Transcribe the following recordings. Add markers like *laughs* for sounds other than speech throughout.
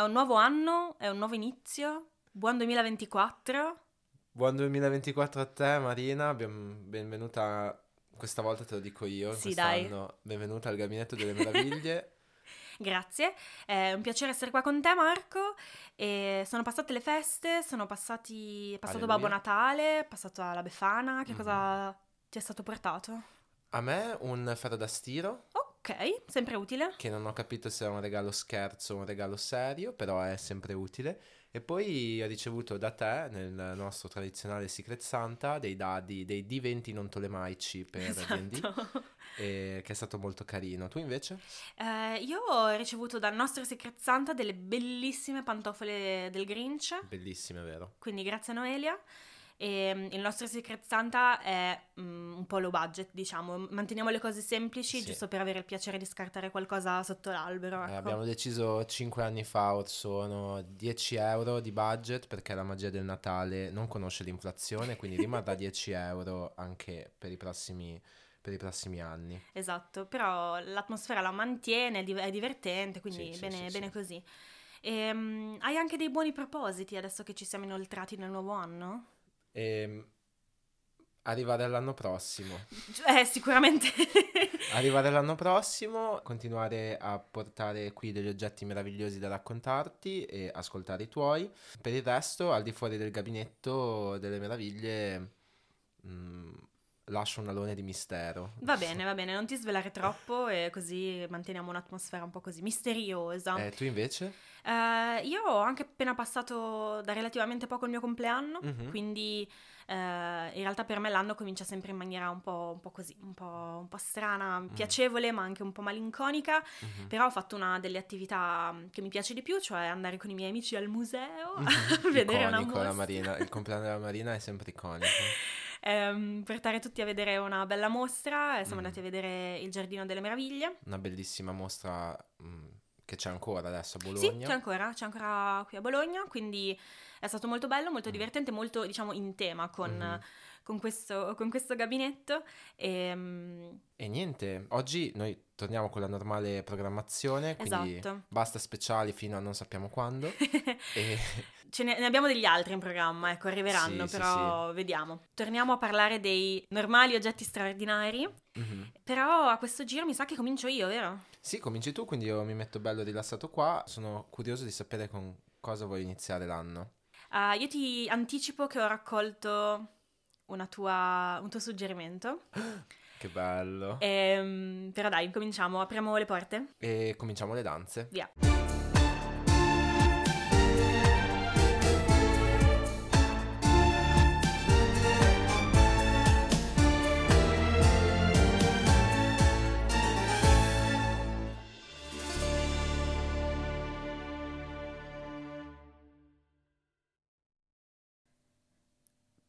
È un nuovo anno, è un nuovo inizio. Buon 2024. Buon 2024 a te Marina, benvenuta, questa volta te lo dico io, Sì, dai. quest'anno, benvenuta al Gabinetto delle Meraviglie. *laughs* Grazie, è un piacere essere qua con te Marco. E sono passate le feste, sono passati, è passato Alleluia. Babbo Natale, è passata la Befana. Che Mhm. cosa ti è stato portato? A me un ferro da stiro, Ok, sempre utile. che non ho capito se è un regalo scherzo o un regalo serio, però è sempre utile. E poi ho ricevuto da te, nel nostro tradizionale Secret Santa, dei dadi, dei D20 non tolemaici per D&D, *laughs* Esatto. e che è stato molto carino. Tu invece? Eh, io ho ricevuto dal nostro Secret Santa delle bellissime pantofole del Grinch, Bellissime, vero? quindi grazie a Noelia. E mm, il nostro Secret Santa è mm, un po' low budget, diciamo. Manteniamo le cose semplici, Sì. giusto per avere il piacere di scartare qualcosa sotto l'albero. Eh, ecco. abbiamo deciso 5 anni fa, or sono 10 euro di budget perché la magia del Natale non conosce l'inflazione, quindi rimarrà *laughs* 10 euro anche per i prossimi, per i prossimi anni. Esatto, però l'atmosfera la mantiene, è div- è divertente, quindi Sì, bene, sì, bene sì. così. Ehm, hai anche dei buoni propositi adesso che ci siamo inoltrati nel nuovo anno? E Ehm, arrivare all'anno prossimo. Eh, sicuramente. *laughs* Arrivare l'anno prossimo, continuare a portare qui degli oggetti meravigliosi da raccontarti e ascoltare i tuoi. Per il resto, al di fuori del gabinetto delle meraviglie, mm, lascio un alone di mistero. Va bene, va bene, non ti svelare troppo e così manteniamo un'atmosfera un po' così misteriosa. Eh, tu invece? Eh, io ho anche appena passato da relativamente poco il mio compleanno, Mhm. quindi eh, in realtà per me l'anno comincia sempre in maniera un po', un po' così, un po', un po' strana, piacevole ma anche un po' malinconica, Mhm. però ho fatto una delle attività che mi piace di più, cioè andare con i miei amici al museo Mhm. a *laughs* vedere una Iconico, la mostra. Marina. Il compleanno della Marina è sempre iconico. *laughs* Ehm, portare tutti a vedere una bella mostra, siamo Mm. andati a vedere il Giardino delle Meraviglie. Una bellissima mostra mm, che c'è ancora adesso a Sì, Bologna. c'è ancora, c'è ancora qui a Bologna, quindi è stato molto bello, molto Mm. divertente, molto diciamo in tema con, Mhm. Con questo, con questo gabinetto. Ehm, E niente, oggi noi torniamo con la normale programmazione, quindi Esatto. basta speciali fino a non sappiamo quando. *laughs* E Ce ne, ne abbiamo degli altri in programma, ecco, arriveranno, Sì, sì, però vediamo. Torniamo a parlare dei normali oggetti straordinari, Mhm. però a questo giro mi sa che comincio io, vero? Sì, cominci tu, quindi io mi metto bello rilassato qua. Sono curioso di sapere con cosa vuoi iniziare l'anno. Ah, io ti anticipo che ho raccolto tua- un tuo suggerimento, *gasps* Che bello. Ehm, però dai, cominciamo, apriamo le porte, E cominciamo le danze. via.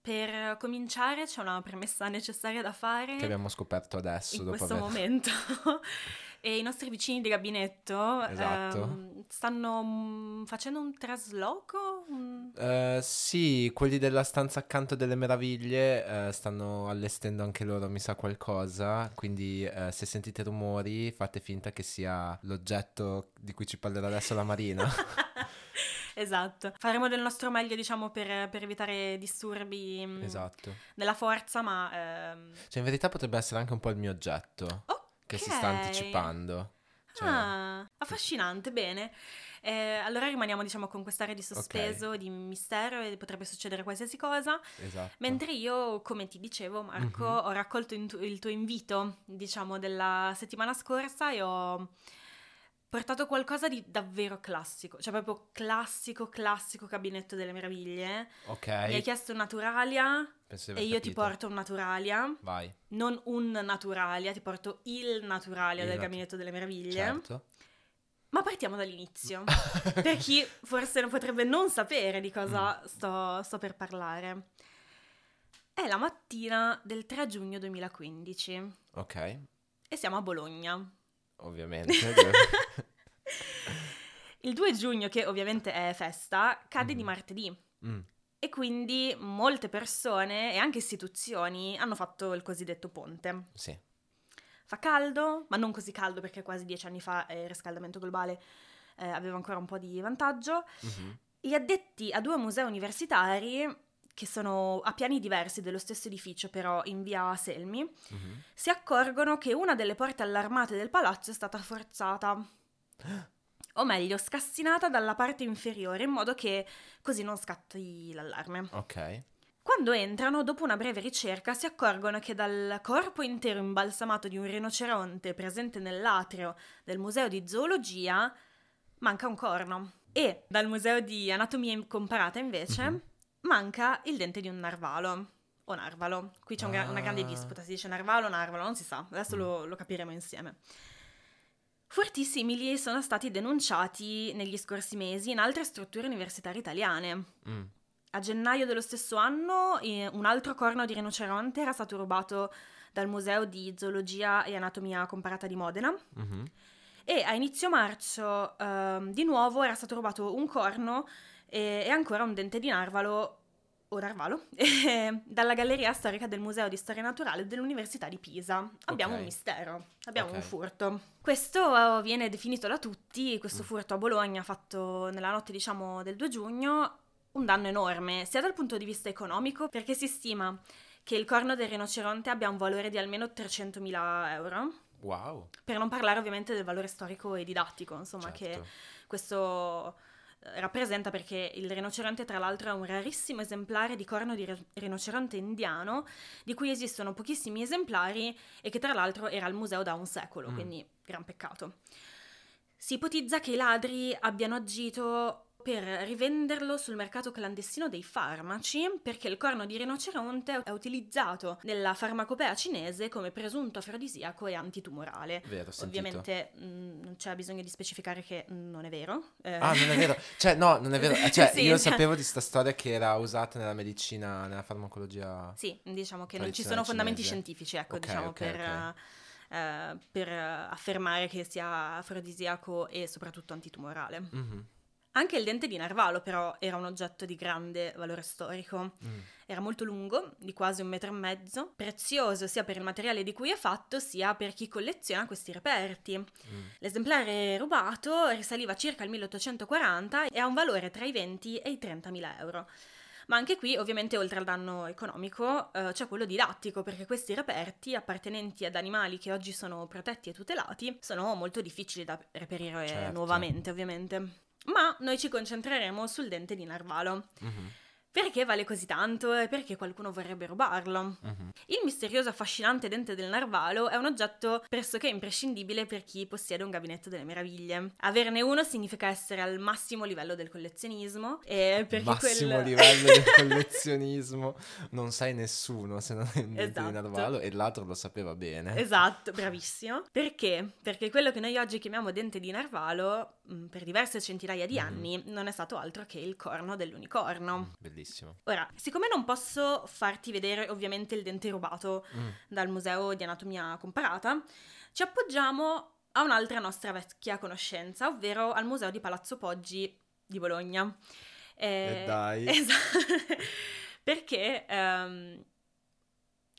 Per cominciare c'è una premessa necessaria da fare Che abbiamo scoperto adesso, in dopo questo aver... momento. *laughs* e i nostri vicini di gabinetto Esatto. ehm, stanno mm, facendo un trasloco? Eh, sì, quelli della stanza accanto delle meraviglie eh, stanno allestendo anche loro, mi sa, qualcosa. Quindi eh, se sentite rumori, fate finta che sia l'oggetto di cui ci parlerà adesso la Marina. *laughs* esatto. Faremo del nostro meglio, diciamo, per, per evitare disturbi mm, esatto. della forza, ma... ehm, Cioè, in verità potrebbe essere anche un po' il mio oggetto che si sta anticipando. Cioè, Ah, affascinante, bene. Eh, allora rimaniamo, diciamo, con quest'area di sospeso, di mistero e potrebbe succedere qualsiasi cosa. esatto. Mentre io, come ti dicevo, Marco, Mhm. ho raccolto tu- il tuo invito, diciamo, della settimana scorsa e ho portato qualcosa di davvero classico, cioè proprio classico, classico gabinetto delle meraviglie. Ok, Mi hai chiesto un Naturalia e io ti porto un Naturalia, Vai, non un Naturalia, ti porto il Naturalia Il del natu- gabinetto delle meraviglie. certo. Ma partiamo dall'inizio, *laughs* per chi forse potrebbe non sapere di Mm. cosa sto, sto per parlare. È la mattina del 3 giugno 2015 Ok, e siamo a Bologna. Ovviamente. *laughs* Il 2 giugno, che ovviamente è festa, cade di Mhm. martedì Mm, e quindi molte persone e anche istituzioni hanno fatto il cosiddetto ponte. sì, Fa caldo, ma non così caldo perché quasi dieci anni fa è il riscaldamento globale eh, aveva ancora un po' di vantaggio. Mhm. Gli addetti a due musei universitari, che sono a piani diversi dello stesso edificio, però in via Selmi, Mhm. si accorgono che una delle porte allarmate del palazzo è stata forzata. *gasps* O meglio, scassinata dalla parte inferiore, in modo che così non scatti l'allarme. Ok. Quando entrano, dopo una breve ricerca, si accorgono che dal corpo intero imbalsamato di un rinoceronte presente nell'atrio del Museo di Zoologia manca un corno. E dal Museo di Anatomia Comparata, invece, Mhm. Manca il dente di un narvalo. O narvalo. Qui c'è un gra- una grande Ah. disputa, si dice narvalo o narvalo, non si sa. Adesso Mm. lo, lo capiremo insieme. Furti simili sono stati denunciati negli scorsi mesi in altre strutture universitarie italiane. Mm. A gennaio dello stesso anno eh, un altro corno di rinoceronte era stato rubato dal Museo di Zoologia e Anatomia Comparata di Modena Mhm. e a inizio marzo ehm, di nuovo era stato rubato un corno e, e ancora un dente di narvalo o narvalo *laughs* eh, dalla Galleria Storica del Museo di Storia Naturale dell'Università di Pisa. Abbiamo Ok. un mistero, abbiamo Ok. un furto. Questo eh, viene definito da tutti, questo Mm. furto a Bologna fatto nella notte diciamo del 2 giugno, un danno enorme, sia dal punto di vista economico, perché si stima che il corno del rinoceronte abbia un valore di almeno 300.000 euro, Wow. per non parlare ovviamente del valore storico e didattico, insomma, che certo. questo eh, rappresenta perché il rinoceronte tra l'altro è un rarissimo esemplare di corno di ri- rinoceronte indiano, di cui esistono pochissimi esemplari e che tra l'altro era al museo da un secolo, Mm. quindi gran peccato. Si ipotizza che i ladri abbiano agito per rivenderlo sul mercato clandestino dei farmaci, perché il corno di rinoceronte è utilizzato nella farmacopea cinese come presunto afrodisiaco e antitumorale. Vero. Ovviamente mh, non c'è bisogno di specificare che non è vero. eh. Ah, non è vero. Cioè, no, non è vero. Eh, Cioè, *laughs* Sì, io cioè- sapevo di sta storia che era usata nella medicina, nella farmacologia. Sì, diciamo che non ci sono fondamenti cinese. scientifici, ecco, Ok, diciamo, ok, per, ok. eh, per affermare che sia afrodisiaco e soprattutto antitumorale. Mhm. Anche il dente di narvalo, però, era un oggetto di grande valore storico. Mm. Era molto lungo, di quasi un metro e mezzo, prezioso sia per il materiale di cui è fatto, sia per chi colleziona questi reperti. Mm. L'esemplare rubato risaliva circa al 1840 e ha un valore tra i 20 e i 30.000 euro. Ma anche qui, ovviamente, oltre al danno economico, eh, c'è quello didattico, perché questi reperti, appartenenti ad animali che oggi sono protetti e tutelati, sono molto difficili da reperire Certo. nuovamente, ovviamente. Ma noi ci concentreremo sul dente di narvalo. Mhm. Perché vale così tanto e perché qualcuno vorrebbe rubarlo? Mhm. Il misterioso affascinante dente del narvalo è un oggetto pressoché imprescindibile per chi possiede un gabinetto delle meraviglie. Averne uno significa essere al massimo livello del collezionismo e perché Massimo quel... livello *laughs* di collezionismo. Non sai nessuno se non è un dente Esatto. di narvalo e l'altro lo sapeva bene. Esatto, bravissimo. Perché? Perché quello che noi oggi chiamiamo dente di narvalo, mh, per diverse centinaia di Mhm. anni, non è stato altro che il corno dell'unicorno. Bellissimo. Ora, siccome non posso farti vedere ovviamente il dente rubato Mm. dal Museo di Anatomia Comparata, ci appoggiamo a un'altra nostra vecchia conoscenza, ovvero al Museo di Palazzo Poggi di Bologna. E dai. *laughs* Esatto. Perché... ehm,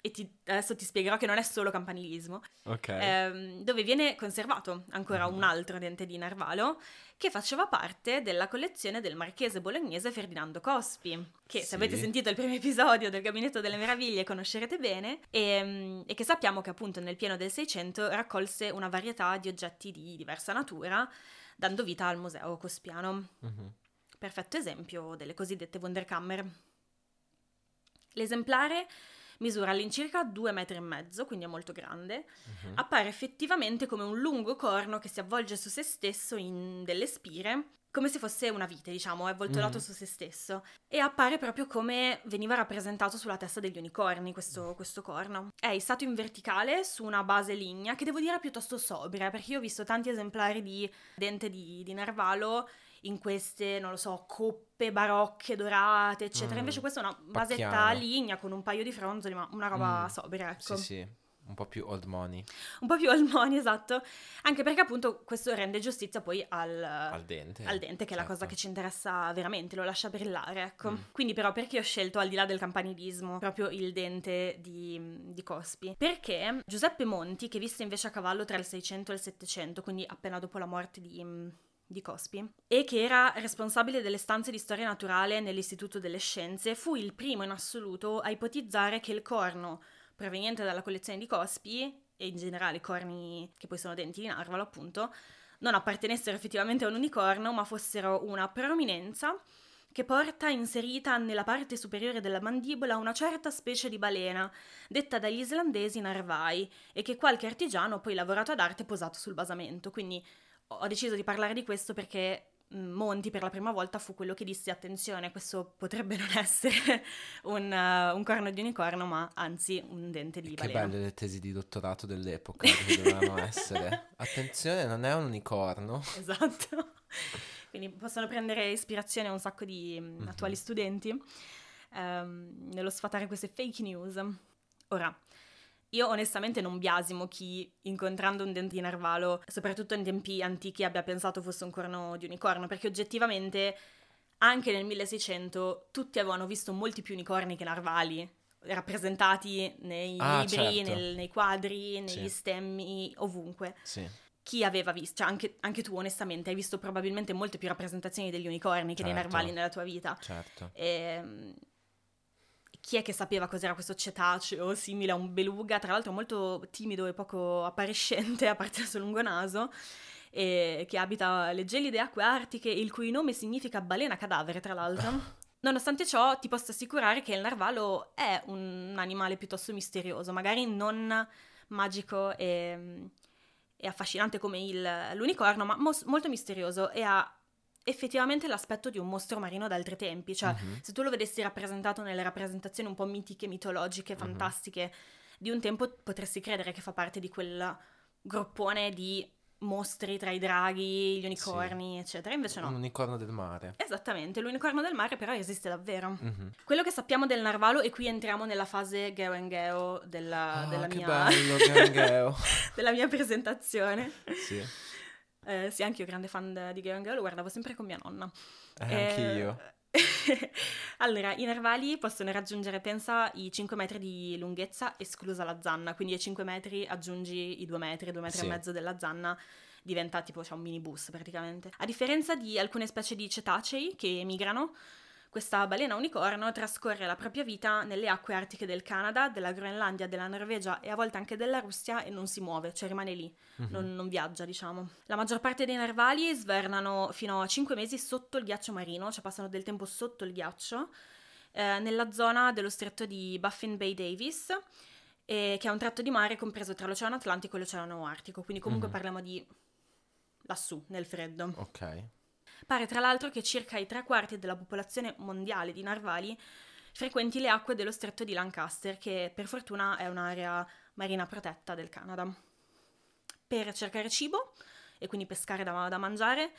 e ti- adesso ti spiegherò che non è solo campanilismo, Ok. ehm, dove viene conservato ancora Mhm. un altro dente di narvalo che faceva parte della collezione del marchese bolognese Ferdinando Cospi, che se Sì. avete sentito il primo episodio del Gabinetto delle Meraviglie conoscerete bene, e, e che sappiamo che appunto nel pieno del Seicento raccolse una varietà di oggetti di diversa natura, dando vita al Museo Cospiano. Mhm. Perfetto esempio delle cosiddette Wunderkammer. L'esemplare misura all'incirca 2 metri e mezzo, quindi è molto grande, Mhm. appare effettivamente come un lungo corno che si avvolge su se stesso in delle spire, come se fosse una vite, diciamo, è avvoltolato Mhm. su se stesso. E appare proprio come veniva rappresentato sulla testa degli unicorni, questo, questo corno. È issato in verticale su una base lignea, che devo dire è piuttosto sobria, perché io ho visto tanti esemplari di dente di, di narvalo in queste, non lo so, coppe barocche, dorate, eccetera. Mm. Invece questa è una basetta Pacchiano. lignea con un paio di fronzoli, ma una roba Mm. sobria, ecco. Sì, sì, un po' più old money Un po' più al money, esatto. Anche perché appunto questo rende giustizia poi al, al dente. al dente, che è la cosa certo. che ci interessa veramente, lo lascia brillare, ecco. Mm. Quindi però perché ho scelto, al di là del campanilismo, proprio il dente di, di Cospi? Perché Giuseppe Monti, che visse invece a cavallo tra il 600 e il 700, quindi appena dopo la morte di, di Cospi e che era responsabile delle stanze di storia naturale nell'Istituto delle Scienze, fu il primo in assoluto a ipotizzare che il corno proveniente dalla collezione di Cospi e in generale corni che poi sono denti di narvalo appunto non appartenessero effettivamente a un unicorno ma fossero una prominenza che porta inserita nella parte superiore della mandibola una certa specie di balena, detta dagli islandesi narvai, e che qualche artigiano poi lavorato ad arte posato sul basamento. Quindi ho deciso di parlare di questo perché mm, Monti per la prima volta fu quello che disse attenzione, questo potrebbe non *laughs* essere un, uh, un corno di unicorno, ma anzi un dente di balena. Che belle le tesi di dottorato dell'epoca che dovevano *laughs* essere. Attenzione, non è un unicorno. *laughs* Esatto. Quindi possono prendere ispirazione un sacco di mm-hmm. attuali studenti um, nello sfatare queste fake news. Ora, io onestamente non biasimo chi, incontrando un dente di narvalo, soprattutto in tempi antichi, abbia pensato fosse un corno di unicorno, perché oggettivamente anche nel 1600 tutti avevano visto molti più unicorni che narvali rappresentati nei ah, libri, certo. nel, nei quadri, negli sì. stemmi, ovunque. Sì. Chi aveva visto, cioè anche, anche, tu onestamente hai visto probabilmente molte più rappresentazioni degli unicorni che certo. dei narvali nella tua vita. Certo. E, ehm, chi è che sapeva cos'era questo cetaceo simile a un beluga, tra l'altro molto timido e poco appariscente, *laughs* a parte il suo lungo naso, e che abita le gelide acque artiche, il cui nome significa balena cadavere, tra l'altro. Nonostante ciò, ti posso assicurare che il narvalo è un animale piuttosto misterioso, magari non magico e, e affascinante come il, l'unicorno, ma mos- molto misterioso e ha effettivamente l'aspetto di un mostro marino d'altri tempi, cioè uh-huh. se tu lo vedessi rappresentato nelle rappresentazioni un po' mitiche, mitologiche, fantastiche uh-huh. di un tempo, potresti credere che fa parte di quel groppone di mostri tra i draghi, gli unicorni, sì. eccetera. Invece no. Un unicorno del mare. Esattamente, l'unicorno del mare però esiste davvero. Uh-huh. Quello che sappiamo del narvalo, e qui entriamo nella fase Geo and Geo della, ah, della mia... *laughs* della mia presentazione. Sì. Eh, sì, anche io grande fan di and Geo, lo guardavo sempre con mia nonna. Eh, eh anch'io. *laughs* allora, i narvali possono raggiungere, pensa, i 5 metri di lunghezza, esclusa la zanna, quindi ai 5 metri aggiungi i 2 metri, 2 metri Sì. e mezzo della zanna, diventa tipo c'è un minibus praticamente. A differenza di alcune specie di cetacei che migrano, questa balena unicorno trascorre la propria vita nelle acque artiche del Canada, della Groenlandia, della Norvegia e a volte anche della Russia e non si muove, cioè rimane lì, Mhm. non, non viaggia diciamo. La maggior parte dei narvali svernano fino a 5 mesi sotto il ghiaccio marino, cioè passano del tempo sotto il ghiaccio, eh, nella zona dello stretto di Baffin Bay Davis, eh, che è un tratto di mare compreso tra l'Oceano Atlantico e l'Oceano Artico, quindi comunque Mhm. parliamo di lassù, nel freddo. Ok. Pare tra l'altro che circa i tre quarti della popolazione mondiale di narvali frequenti le acque dello stretto di Lancaster, che per fortuna è un'area marina protetta del Canada. Per cercare cibo e quindi pescare da, da mangiare,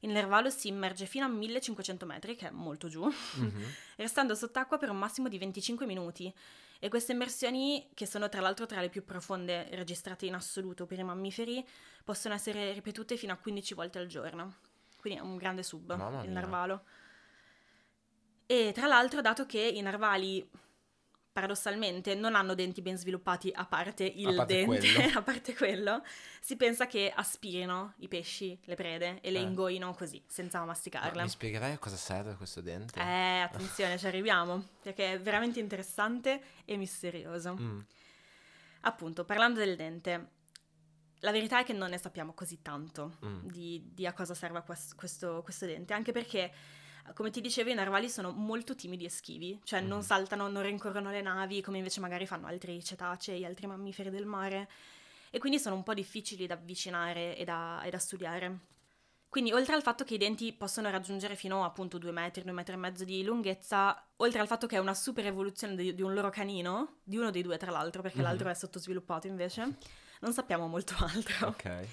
il narvalo si immerge fino a 1500 metri, che è molto giù, Mhm. *laughs* restando sott'acqua per un massimo di 25 minuti. E queste immersioni, che sono tra l'altro tra le più profonde registrate in assoluto per i mammiferi, possono essere ripetute fino a 15 volte al giorno. Quindi è un grande sub, Mamma il mia. narvalo. E tra l'altro, dato che i narvali paradossalmente non hanno denti ben sviluppati a parte il A parte dente, *laughs* a parte quello, si pensa che aspirino i pesci, le prede e le Eh. ingoino così, senza Ma masticarle. mi spiegherai a cosa serve questo dente? Eh, *laughs* attenzione, ci arriviamo, perché è veramente interessante e misterioso. Mm. Appunto, parlando del dente, la verità è che non ne sappiamo così tanto Mm. di, di a cosa serva quest- questo, questo dente, anche perché, come ti dicevo, i narvali sono molto timidi e schivi, cioè non Mhm. saltano, non rincorrono le navi, come invece magari fanno altri cetacei, altri mammiferi del mare, e quindi sono un po' difficili da avvicinare e da, e da studiare. Quindi, oltre al fatto che i denti possono raggiungere fino a appunto due metri, due metri e mezzo di lunghezza, oltre al fatto che è una super evoluzione di, di un loro canino, di uno dei due tra l'altro, perché Mhm. l'altro è sottosviluppato invece, non sappiamo molto *laughs* altro. Ok.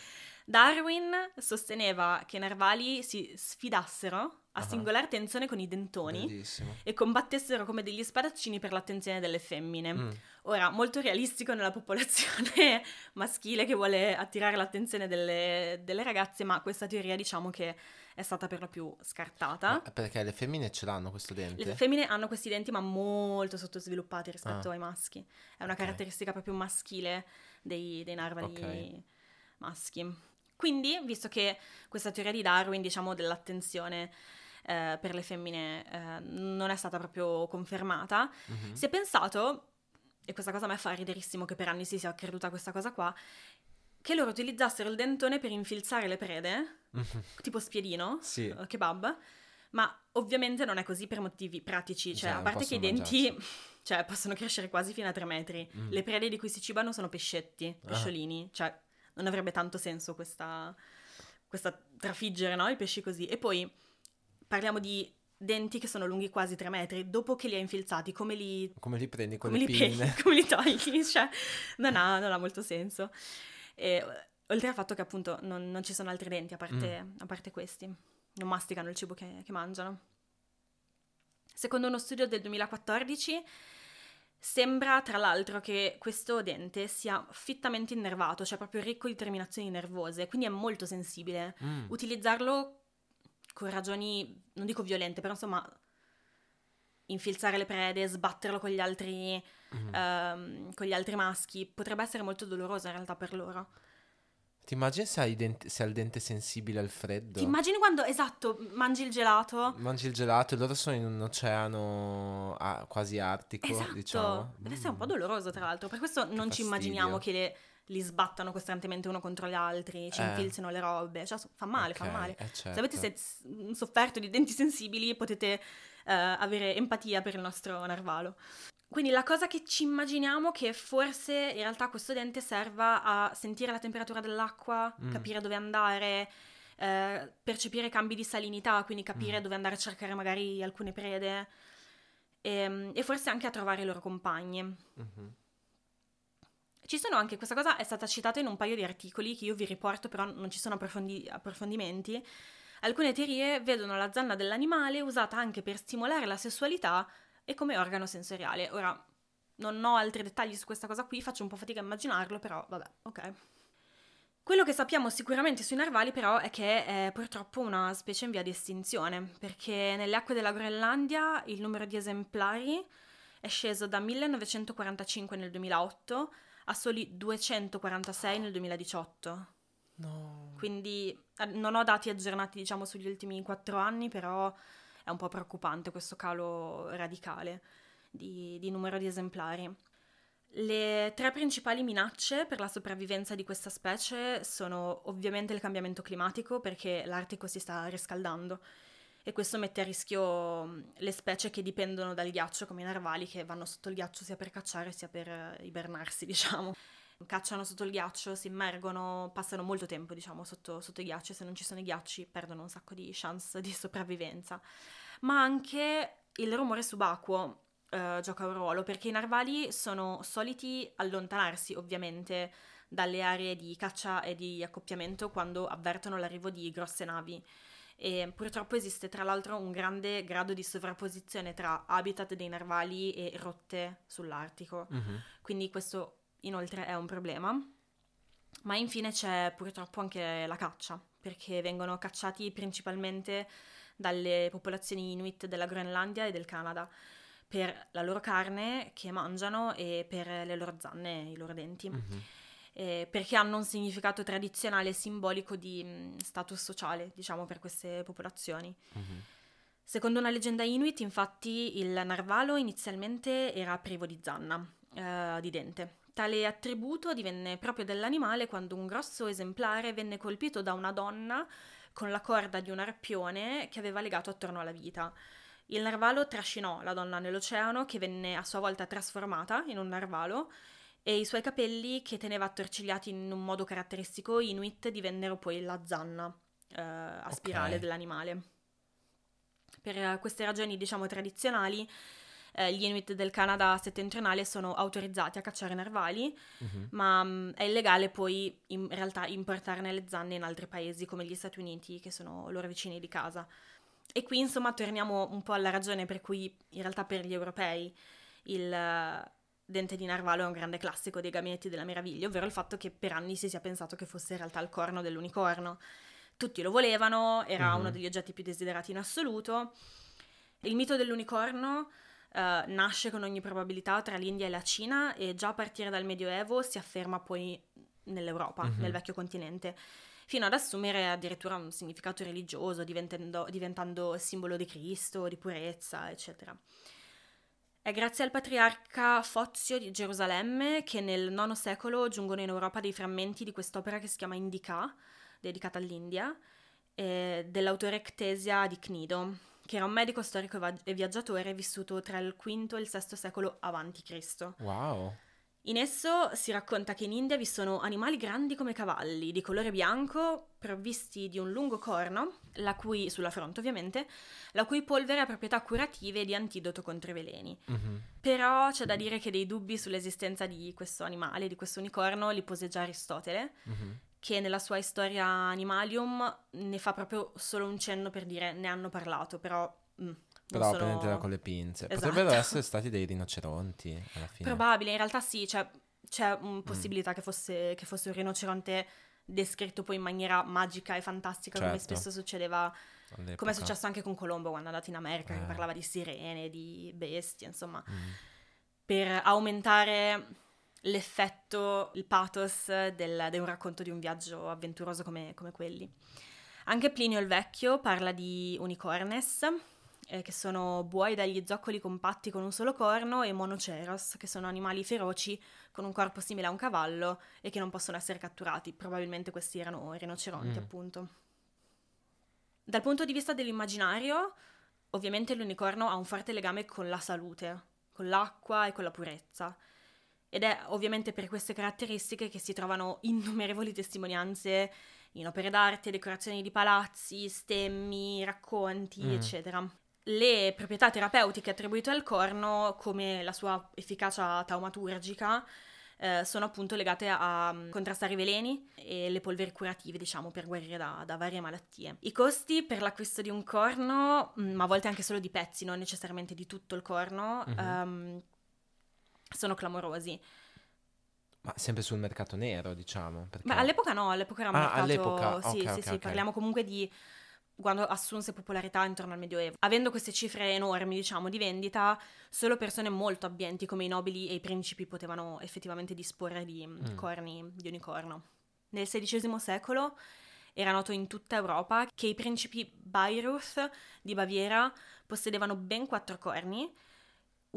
Darwin sosteneva che i narvali si sfidassero a Ah. singolare tensione con i dentoni Bellissimo. e combattessero come degli spadaccini per l'attenzione delle femmine. Mm. Ora, molto realistico nella *laughs* popolazione maschile che vuole attirare l'attenzione delle, delle ragazze, ma questa teoria diciamo che è stata per lo più scartata. Ma perché le femmine ce l'hanno questo dente? Le femmine hanno questi denti ma molto sottosviluppati rispetto Ah. ai maschi. È una Ok. caratteristica proprio maschile dei, dei narvali Ok. maschi. Quindi, visto che questa teoria di Darwin, diciamo, dell'attenzione eh, per le femmine eh, non è stata proprio confermata, Mhm. si è pensato, e questa cosa a me fa riderissimo che per anni si sia creduta questa cosa qua, che loro utilizzassero il dentone per infilzare le prede, Mhm. tipo spiedino, Sì. eh, kebab, ma ovviamente non è così per motivi pratici, cioè Cioè, a parte che i denti *laughs* cioè, possono crescere quasi fino a 3 metri, Mm. le prede di cui si cibano sono pescetti, Ah. pesciolini, cioè non avrebbe tanto senso questa, questa trafiggere, no? I pesci così. E poi parliamo di denti che sono lunghi quasi 3 metri, dopo che li hai infilzati, come li Come li prendi con come le li, pinne? prendi, *laughs* come li togli, *laughs* cioè non ha, non ha molto senso. E, oltre al fatto che appunto non, non ci sono altri denti a parte, Mm. a parte questi, non masticano il cibo che, che mangiano. Secondo uno studio del 2014 sembra tra l'altro che questo dente sia fittamente innervato, cioè proprio ricco di terminazioni nervose, quindi è molto sensibile. Mm. Utilizzarlo con ragioni, non dico violente, però insomma infilzare le prede, sbatterlo con gli altri, Mhm. ehm, con gli altri maschi, potrebbe essere molto doloroso in realtà per loro. Ti immagini se hai, i denti- se hai il dente sensibile al freddo? Ti immagini quando, esatto, mangi il gelato? Mangi il gelato e loro sono in un oceano ah, quasi artico, Esatto, diciamo. deve essere un po' doloroso tra l'altro, per questo non ci fastidio. immaginiamo che le- li sbattano costantemente uno contro gli altri, ci Eh. infilzino le robe, cioè fa male, fa Ok, male. eh, Se avete certo. se- sofferto di denti sensibili potete eh, avere empatia per il nostro narvalo. Quindi la cosa che ci immaginiamo che forse in realtà questo dente serva a sentire la temperatura dell'acqua, Mm. capire dove andare, eh, percepire cambi di salinità, quindi capire Mm. dove andare a cercare magari alcune prede e, e forse anche a trovare i loro compagni. Mhm. Ci sono anche, questa cosa è stata citata in un paio di articoli che io vi riporto, però non ci sono approfondi- approfondimenti. Alcune teorie vedono la zanna dell'animale usata anche per stimolare la sessualità e come organo sensoriale. Ora, non ho altri dettagli su questa cosa qui, faccio un po' fatica a immaginarlo, però vabbè, ok. Quello che sappiamo sicuramente sui narvali però è che è purtroppo una specie in via di estinzione, perché nelle acque della Groenlandia il numero di esemplari è sceso da 1945 nel 2008 a soli 246 nel 2018. No. Quindi eh, non ho dati aggiornati, diciamo, sugli ultimi quattro anni, però è un po' preoccupante questo calo radicale di, di numero di esemplari. Le tre principali minacce per la sopravvivenza di questa specie sono ovviamente il cambiamento climatico, perché l'Artico si sta riscaldando e questo mette a rischio le specie che dipendono dal ghiaccio, come i narvali, che vanno sotto il ghiaccio sia per cacciare sia per eh, ibernarsi, *laughs* diciamo cacciano sotto il ghiaccio, si immergono, passano molto tempo, diciamo, sotto, sotto i ghiacci. Se non ci sono i ghiacci, perdono un sacco di chance di sopravvivenza. Ma anche il rumore subacqueo eh, gioca un ruolo, perché i narvali sono soliti allontanarsi, ovviamente, dalle aree di caccia e di accoppiamento quando avvertono l'arrivo di grosse navi. E purtroppo esiste tra l'altro un grande grado di sovrapposizione tra habitat dei narvali e rotte sull'Artico. Mhm. Quindi questo inoltre è un problema. Ma infine c'è purtroppo anche la caccia, perché vengono cacciati principalmente dalle popolazioni inuit della Groenlandia e del Canada per la loro carne che mangiano e per le loro zanne e i loro denti, Mhm. Eh, perché hanno un significato tradizionale e simbolico di mh, status sociale, diciamo, per queste popolazioni. Mhm. Secondo una leggenda inuit, infatti, il narvalo inizialmente era privo di zanna, eh, di dente. Tale attributo divenne proprio dell'animale quando un grosso esemplare venne colpito da una donna con la corda di un arpione che aveva legato attorno alla vita. Il narvalo trascinò la donna nell'oceano, che venne a sua volta trasformata in un narvalo, e i suoi capelli, che teneva attorcigliati in un modo caratteristico inuit, divennero poi la zanna eh, a spirale Ok. dell'animale. Per queste ragioni, diciamo, tradizionali, eh, gli Inuit del Canada settentrionale sono autorizzati a cacciare narvali, Mhm. ma mh, è illegale poi in realtà importarne le zanne in altri paesi come gli Stati Uniti, che sono loro vicini di casa. E qui, insomma, torniamo un po' alla ragione per cui, in realtà, per gli europei il eh, dente di narvalo è un grande classico dei gabinetti della meraviglia, ovvero il fatto che per anni si sia pensato che fosse in realtà il corno dell'unicorno. Tutti lo volevano, era Mhm. uno degli oggetti più desiderati in assoluto. Il mito dell'unicorno eh, nasce con ogni probabilità tra l'India e la Cina e già a partire dal Medioevo si afferma poi nell'Europa, Mhm. nel vecchio continente. fino ad assumere addirittura un significato religioso, diventando, diventando simbolo di Cristo, di purezza, eccetera. È grazie al patriarca Fozio di Gerusalemme che nel IX secolo giungono in Europa dei frammenti di quest'opera che si chiama Indica, dedicata all'India, eh, dell'autore Ctesia di Cnido, che era un medico storico e viaggiatore vissuto tra il V e il VI secolo a.C. Wow! In esso si racconta che in India vi sono animali grandi come cavalli, di colore bianco, provvisti di un lungo corno, la cui, sulla fronte ovviamente, la cui polvere ha proprietà curative e di antidoto contro i veleni. Mm-hmm. Però c'è da dire che dei dubbi sull'esistenza di questo animale, di questo unicorno, li pose già Aristotele, mm-hmm. Che nella sua Storia Animalium ne fa proprio solo un cenno per dire ne hanno parlato, però... Mm, però sono... prendetela con le pinze. Esatto. Potrebbero essere stati dei rinoceronti alla fine. Probabile, in realtà sì, cioè, c'è una mm, possibilità mm. che, fosse, che, fosse, un rinoceronte descritto poi in maniera magica e fantastica, certo. come spesso succedeva. Come è successo anche con Colombo quando è andato in America, eh. che parlava di sirene, di bestie, insomma, mm. per aumentare l'effetto, il pathos del, di un racconto di un viaggio avventuroso come, come quelli. Anche Plinio il Vecchio parla di unicornes, eh, che sono buoi dagli zoccoli compatti con un solo corno, e monoceros, che sono animali feroci con un corpo simile a un cavallo e che non possono essere catturati. Probabilmente questi erano rinoceronti, mm. appunto. Dal punto di vista dell'immaginario, ovviamente l'unicorno ha un forte legame con la salute, con l'acqua e con la purezza. Ed è ovviamente per queste caratteristiche che si trovano innumerevoli testimonianze in opere d'arte, decorazioni di palazzi, stemmi, racconti, mm. eccetera le proprietà terapeutiche attribuite al corno, come la sua efficacia taumaturgica, eh, sono appunto legate a um, contrastare i veleni e le polveri curative, diciamo, per guarire da, da, varie malattie. I costi per l'acquisto di un corno, mm, ma a volte anche solo di pezzi, non necessariamente di tutto il corno, mm-hmm. um, sono clamorosi. Ma sempre sul mercato nero, diciamo? Perché... Beh, all'epoca no, all'epoca era un ah, mercato... all'epoca? Sì, okay, sì, okay, sì, okay. parliamo comunque di quando assunse popolarità intorno al Medioevo. Avendo queste cifre enormi, diciamo, di vendita, solo persone molto abbienti come i nobili e i principi potevano effettivamente disporre di mm. mm. corni di unicorno. Nel XVI secolo era noto in tutta Europa che i principi Bayreuth di Baviera possedevano ben quattro corni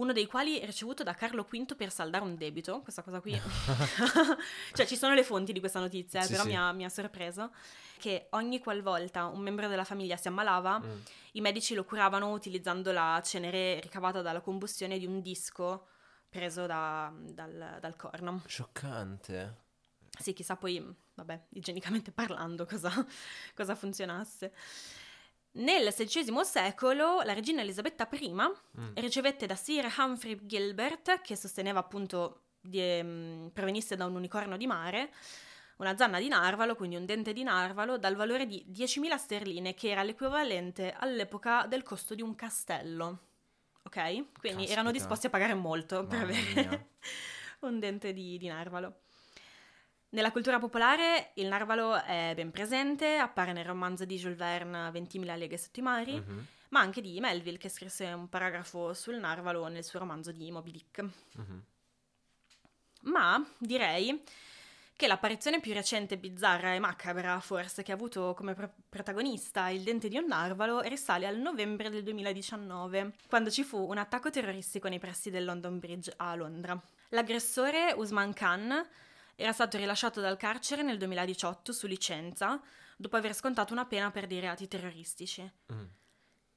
uno dei quali ricevuto da Carlo V per saldare un debito, questa cosa qui, *laughs* *laughs* cioè ci sono le fonti di questa notizia, eh, sì, però sì. Mi, ha, mi, ha, sorpreso, che ogni qualvolta un membro della famiglia si ammalava, mm. i medici lo curavano utilizzando la cenere ricavata dalla combustione di un disco preso da, dal, dal corno. Scioccante. Sì, chissà poi, vabbè, igienicamente parlando, *laughs* cosa, cosa funzionasse. Nel XVI secolo la regina Elisabetta I mm. ricevette da Sir Humphrey Gilbert, che sosteneva appunto di, um, provenisse da un unicorno di mare, una zanna di narvalo, quindi un dente di narvalo, dal valore di 10.000 sterline, che era l'equivalente all'epoca del costo di un castello. Ok? Quindi Caspita. erano disposti a pagare molto Mamma per avere *laughs* un dente di, di narvalo. Nella cultura popolare il narvalo è ben presente, appare nel romanzo di Jules Verne 20.000 leghe sotto i mari, mm-hmm. ma anche di Melville che scrisse un paragrafo sul narvalo nel suo romanzo di Moby Dick. Mm-hmm. Ma direi che l'apparizione più recente, bizzarra e macabra forse che ha avuto come pro- protagonista il dente di un narvalo risale al novembre del 2019, quando ci fu un attacco terroristico nei pressi del London Bridge a Londra. L'aggressore Usman Khan era stato rilasciato dal carcere nel 2018 su licenza, dopo aver scontato una pena per dei reati terroristici. Mm.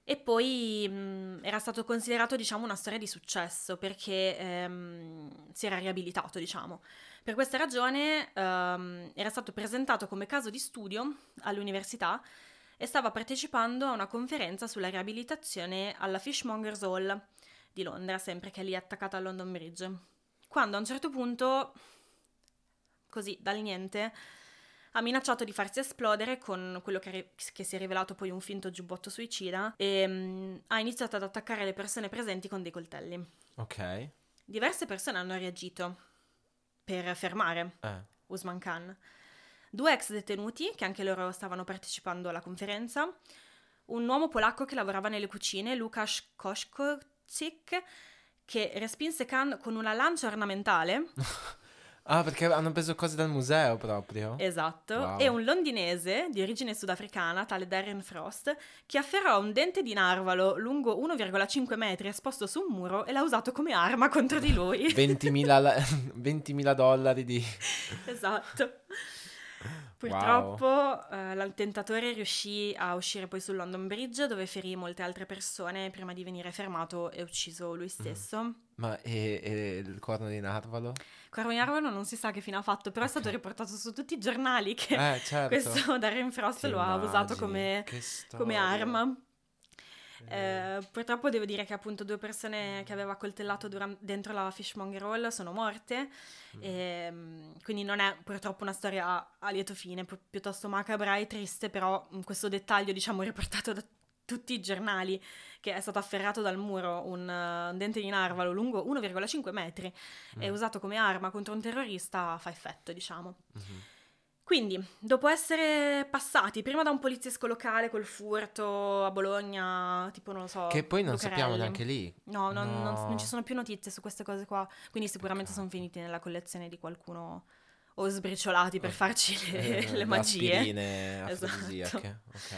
E poi mh, mm, era stato considerato, diciamo, una storia di successo perché ehm, si era riabilitato, diciamo. Per questa ragione ehm, era stato presentato come caso di studio all'università e stava partecipando a una conferenza sulla riabilitazione alla Fishmongers Hall di Londra, sempre che è lì attaccata al London Bridge. Quando a un certo punto così dal niente, ha minacciato di farsi esplodere con quello che, che, si è rivelato poi un finto giubbotto suicida e um, ha iniziato ad attaccare le persone presenti con dei coltelli. Ok. Diverse persone hanno reagito per fermare eh. Usman Khan. Due ex detenuti, che anche loro stavano partecipando alla conferenza, un uomo polacco che lavorava nelle cucine, Lukasz Koszkocik, che respinse Khan con una lancia ornamentale *laughs* Ah, perché hanno preso cose dal museo proprio? Esatto, Wow. e un londinese di origine sudafricana, tale Darren Frost, che afferrò un dente di narvalo lungo 1,5 metri esposto su un muro e l'ha usato come arma contro di lui. *laughs* 20.000, la- *laughs* 20.000 dollari di... esatto. Purtroppo eh, l'attentatore riuscì a uscire poi sul London Bridge dove ferì molte altre persone prima di venire fermato e ucciso lui stesso. Ma e, e il corno di narvalo? Corvo di Narvalo non si sa che fine ha fatto, però è stato riportato su tutti i giornali che Eh, certo. questo *laughs* Darren Frost Ti lo ha usato come, come arma. Eh, Eh, purtroppo devo dire che appunto due persone che aveva coltellato duran- dentro la fishmonger hall sono morte, Mm. e, mm, quindi non è purtroppo una storia a, lieto fine, pi- piuttosto macabra e triste, però mm, questo dettaglio diciamo *laughs* riportato da tutti i giornali che è stato afferrato dal muro un, eh, un dente di narvalo lungo 1,5 metri e Mm. usato come arma contro un terrorista fa effetto, diciamo. Mhm. Quindi, dopo essere passati prima da un poliziesco locale col furto a Bologna, tipo non lo so, Che poi non sappiamo Lucarelli. neanche lì. No, non, non- No. non ci sono più notizie su queste cose qua, quindi sicuramente Peccato. sono finiti nella collezione di qualcuno o sbriciolati per farci le, Eh, le magie. *laughs* Esatto. afrodisiache. Ok.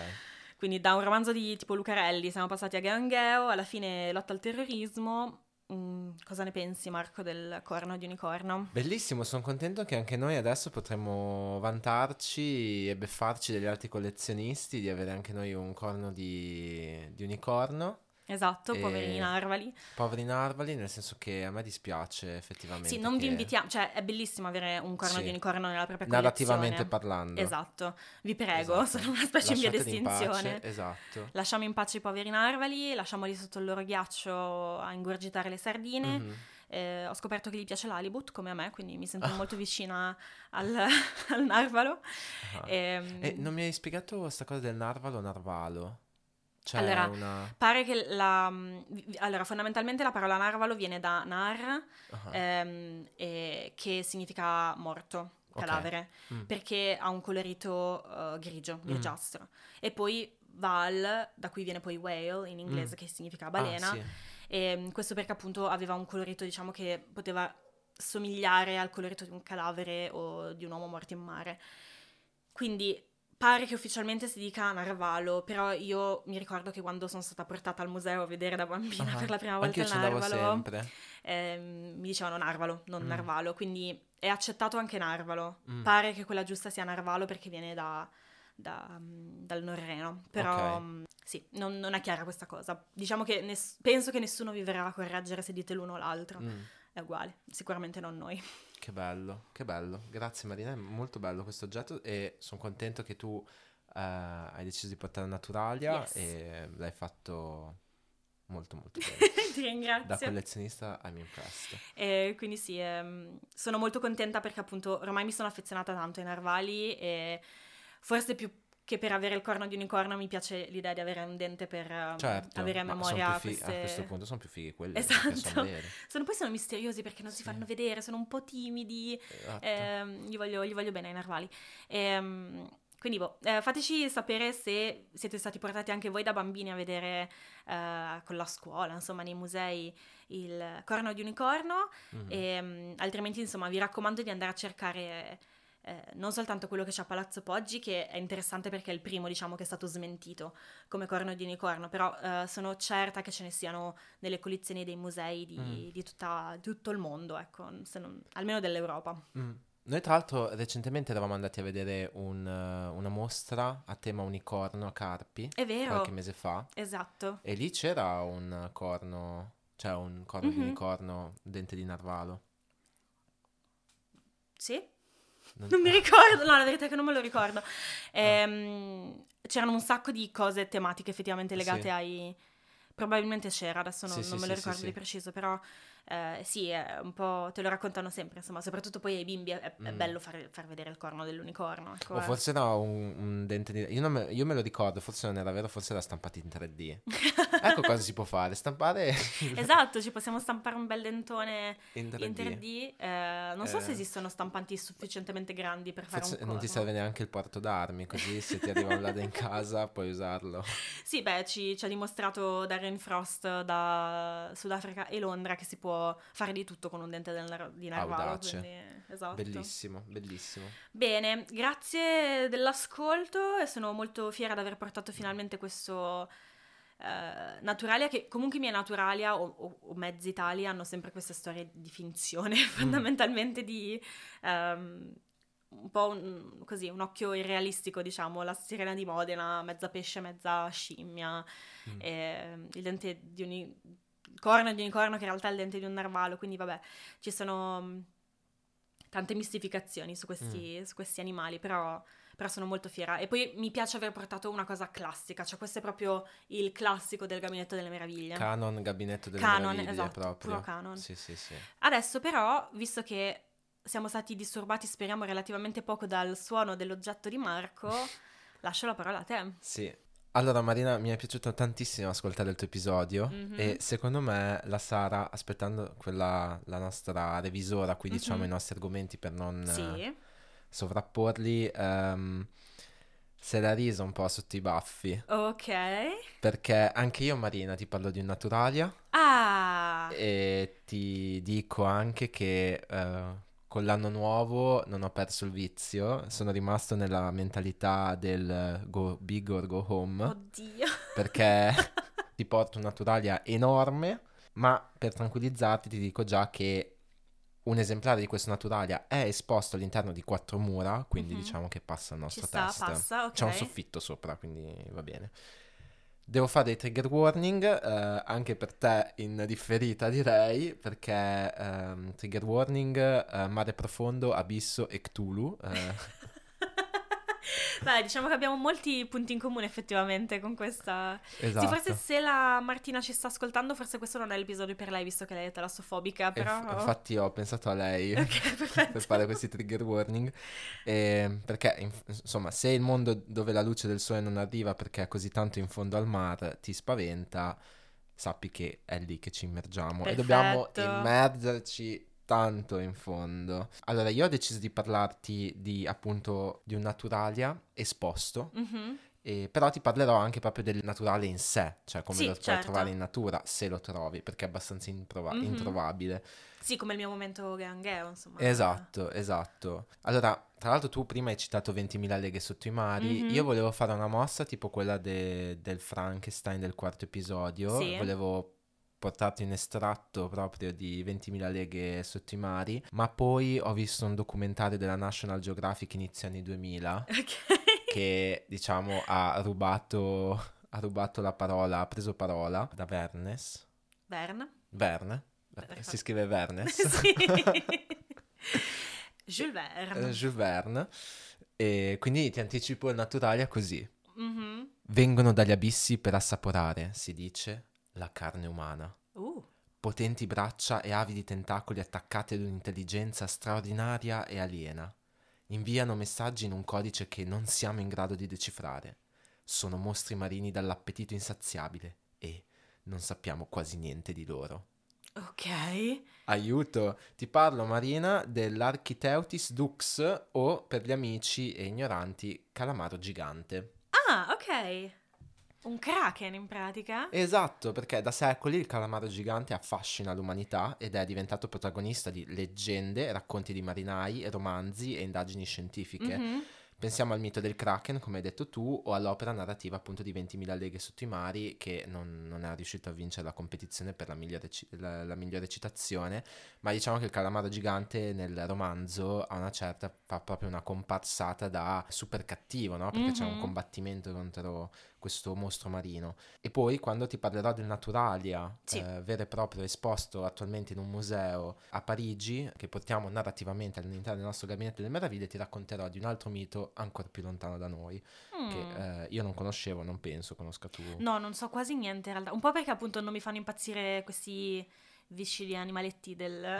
Quindi da un romanzo di tipo Lucarelli siamo passati a Geo, alla fine lotta al terrorismo. Mm, cosa ne pensi Marco del corno di unicorno? Bellissimo, sono contento che anche noi adesso potremmo vantarci e beffarci degli altri collezionisti di avere anche noi un corno di, di unicorno. Esatto, E- poverini narvali. Poveri narvali, nel senso che a me dispiace effettivamente. Sì, non vi che- invitiamo, cioè è bellissimo avere un corno Sì. di unicorno nella propria Narrativamente collezione. parlando. Esatto, vi prego, Esatto. *laughs* sono una specie in via pace, d'estinzione. Esatto. Lasciamo in pace i poveri narvali, lasciamoli sotto il loro ghiaccio a ingurgitare le sardine. Mhm. Eh, ho scoperto che gli piace l'halibut come a me, quindi mi Ah. sento *laughs* molto vicina al, *laughs* al narvalo. Ah. Ehm, E non mi hai spiegato questa cosa del narvalo narvalo? Cioè Allora, una... Pare che la... vi- Allora, fondamentalmente la parola narvalo viene da nar, Ah, ehm, e- che significa morto, cadavere, mm. perché ha un colorito eh, grigio, Mm. grigiastro. E poi val, da cui viene poi whale in inglese, Mm. che significa balena, Ah, sì. e questo perché appunto aveva un colorito, diciamo, che poteva somigliare al colorito di un cadavere o di un uomo morto in mare. Quindi pare che ufficialmente si dica narvalo, però io mi ricordo che quando sono stata portata al museo a vedere da bambina Ah, per la prima volta Anche io il narvalo, ehm, mi dicevano narvalo, non Mm. narvalo, quindi è accettato anche narvalo. Mm. Pare che quella giusta sia narvalo perché viene da, da, mm, dal norreno, però Ok. mm, sì, non, non è chiara questa cosa. Diciamo che ness- penso che nessuno vi verrà a correggere se dite l'uno o l'altro, Mm. è uguale, sicuramente non noi. Che bello, che bello. Grazie Marina, è molto bello questo oggetto e sono contento che tu eh, hai deciso di portare Naturalia Yes. e l'hai fatto molto molto bene. *laughs* Ti da ringrazio. collezionista I'm impressed. E quindi sì, ehm, sono molto contenta perché appunto ormai mi sono affezionata tanto ai narvali e forse più che per avere il corno di unicorno mi piace l'idea di avere un dente per ehm, Certo, avere a memoria più fi- queste... a questo punto sono più fighi quelli Esatto. sono. Sono, poi sono misteriosi perché non si Sì. fanno vedere, sono un po' timidi, Esatto. ehm, gli, voglio, gli voglio bene ai narvali. Ehm, quindi boh, eh, fateci sapere se siete stati portati anche voi da bambini a vedere eh, con la scuola, insomma nei musei, il corno di unicorno. Mhm. E, mm, altrimenti, insomma, vi raccomando di andare a cercare eh, non soltanto quello che c'è a Palazzo Poggi, che è interessante perché è il primo, diciamo, che è stato smentito come corno di unicorno, però eh, sono certa che ce ne siano nelle collezioni dei musei di, Mm. di tutta- di tutto il mondo, ecco, non- almeno dell'Europa. Mm. Noi tra l'altro recentemente eravamo andati a vedere un, eh, una mostra a tema unicorno a Carpi È vero, qualche mese fa esatto. e lì c'era un corno, cioè un corno di Mhm. unicorno, dente di narvalo. Sì? Non- Non mi *laughs* ricordo, no, la verità è che non me lo ricordo. Ehm, c'erano un sacco di cose tematiche effettivamente legate Sì. ai... Probabilmente c'era, adesso non, Sì, non sì, me lo ricordo di preciso, però eh, sì, è un po' te lo raccontano sempre, insomma, soprattutto poi ai bimbi è, è Mm. bello far, far vedere il corno dell'unicorno. Ecco, O eh. forse era un, un dente di... Io, non me, io me lo ricordo, forse non era vero, forse era stampato in 3D. *laughs* ecco cosa si può fare, stampare *laughs* *laughs* Esatto, ci possiamo stampare un bel dentone in 3D. in 3D. eh, non so se Eh. esistono stampanti sufficientemente grandi per fare Forse un non ti corno. serve neanche il porto d'armi, così se ti arriva un ladro in casa puoi usarlo. Sì, beh, ci, ci ha dimostrato Darren Frost da Sudafrica e Londra che si può fare di tutto con un dente del di narvalo. Quindi- esatto. Bellissimo, bellissimo. Bene, grazie dell'ascolto e sono molto fiera di aver portato finalmente questo eh, Naturalia che comunque i miei Naturalia o, o- o mezzi Italia hanno sempre queste storie di finzione, *laughs* fondamentalmente di ehm, un po' un, così, un occhio irrealistico, diciamo, la sirena di Modena, mezza pesce, mezza scimmia, Mm. e, il dente di un corno di unicorno che in realtà è il dente di un narvalo, quindi vabbè, ci sono mm, tante mistificazioni su questi, su questi animali, però, però sono molto fiera. E poi mi piace aver portato una cosa classica, cioè questo è proprio il classico del Gabinetto delle Meraviglie. Canon, gabinetto delle Canon, meraviglie esatto, proprio. puro canon. Sì, sì, sì. Adesso però, visto che siamo stati disturbati, speriamo, relativamente poco dal suono dell'oggetto di Marco, *laughs* lascio la parola a te. Sì. Allora Marina, mi è piaciuto tantissimo ascoltare il tuo episodio Mhm. e secondo me la Sara, aspettando quella, la nostra revisora a cui diciamo i nostri argomenti per non eh, Sì. sovrapporli, ehm, se l'ha risa un po' sotto i baffi, Ok. perché anche io Marina ti parlo di un Naturalia Ah! e ti dico anche che eh, con l'anno nuovo non ho perso il vizio, sono rimasto nella mentalità del go big or go home. Oddio. perché *laughs* ti porto un Naturalia enorme, ma per tranquillizzarti ti dico già che un esemplare di questo Naturalia è esposto all'interno di quattro mura, quindi Mhm. diciamo che passa il Ci nostro sta, test. passa, ok. C'è un soffitto sopra, quindi va bene. Devo fare dei trigger warning, eh, anche per te in differita direi, perché ehm, trigger warning, eh, mare profondo, abisso e Cthulhu. eh, *laughs* Beh, diciamo che abbiamo molti punti in comune effettivamente con questa... esatto. Sì, forse se la Martina ci sta ascoltando, forse questo non è l'episodio per lei, visto che lei è talassofobica, però... f- infatti ho pensato a lei *laughs* Ok, perfetto. per fare questi trigger warning, e- perché in- insomma se il mondo dove la luce del sole non arriva perché è così tanto in fondo al mar ti spaventa, sappi che è lì che ci immergiamo e dobbiamo Perfetto. immergerci tanto in fondo. Allora io ho deciso di parlarti di appunto di un naturalia esposto Mhm. e però ti parlerò anche proprio del naturale in sé, cioè come Sì, lo puoi certo. trovare in natura se lo trovi, perché è abbastanza improva- Mhm. introvabile. Sì, come il mio momento Gangheo, insomma. Esatto, esatto. Allora, tra l'altro tu prima hai citato 20.000 leghe sotto i mari, Mhm. io volevo fare una mossa tipo quella de- del Frankenstein del quarto episodio, Sì. volevo portarti un estratto proprio di 20.000 leghe sotto i mari, ma poi ho visto un documentario della National Geographic inizio anni 2000 *laughs* Ok. che diciamo ha rubato, ha rubato la parola, ha preso parola da Vernes, Verne? Verne, Perfetto. si scrive Vernes. *laughs* sì. *laughs* Jules Verne. eh, Jules Verne. E quindi ti anticipo il Naturalia così. Mhm. Vengono dagli abissi per assaporare, si dice, la carne umana. Uh, Potenti braccia e avidi tentacoli attaccati ad un'intelligenza straordinaria e aliena. Inviano messaggi in un codice che non siamo in grado di decifrare. Sono mostri marini dall'appetito insaziabile e non sappiamo quasi niente di loro. ok. Aiuto, ti parlo Marina dell'Architeutis dux o per gli amici e ignoranti calamaro gigante. Ah, ok. Un kraken in pratica? Esatto, perché da secoli il calamaro gigante affascina l'umanità ed è diventato protagonista di leggende, racconti di marinai, romanzi e indagini scientifiche. Mhm. Pensiamo al mito del Kraken, come hai detto tu, o all'opera narrativa appunto di 20.000 leghe sotto i mari, che non, non è riuscito a vincere la competizione per la migliore, la- la migliore citazione, ma diciamo che il calamaro gigante nel romanzo a una certa fa proprio una comparsata da super cattivo, no? Perché c'è un Mhm. combattimento contro questo mostro marino. E poi quando ti parlerò del Naturalia, Sì. eh, vero e proprio esposto attualmente in un museo a Parigi, che portiamo narrativamente all'interno del nostro gabinetto delle meraviglie, ti racconterò di un altro mito ancora più lontano da noi, Mm. che eh, io non conoscevo, non penso conosca tu. No, non so quasi niente in realtà. Un po' perché appunto non mi fanno impazzire questi viscidi animaletti del, *laughs*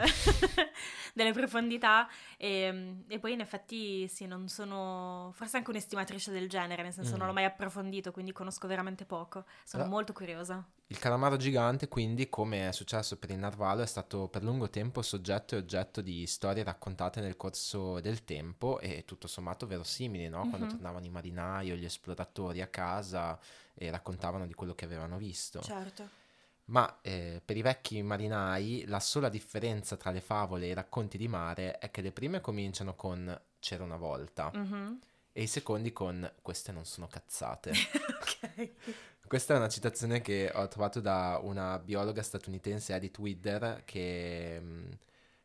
delle profondità e, e, poi in effetti sì, non sono forse anche un'estimatrice del genere, nel senso mm. non l'ho mai approfondito, quindi conosco veramente poco, sono ah. molto curiosa. Il calamaro gigante, quindi, come è successo per il narvalo, è stato per lungo tempo soggetto e oggetto di storie raccontate nel corso del tempo e tutto sommato verosimili, no? Quando mm-hmm. tornavano i marinai o gli esploratori a casa e raccontavano di quello che avevano visto. Certo. Ma eh, per i vecchi marinai la sola differenza tra le favole e i racconti di mare è che le prime cominciano con c'era una volta mm-hmm. e i secondi con queste non sono cazzate. *laughs* ok. Questa è una citazione che ho trovato da una biologa statunitense, Edith Widder, che, mm,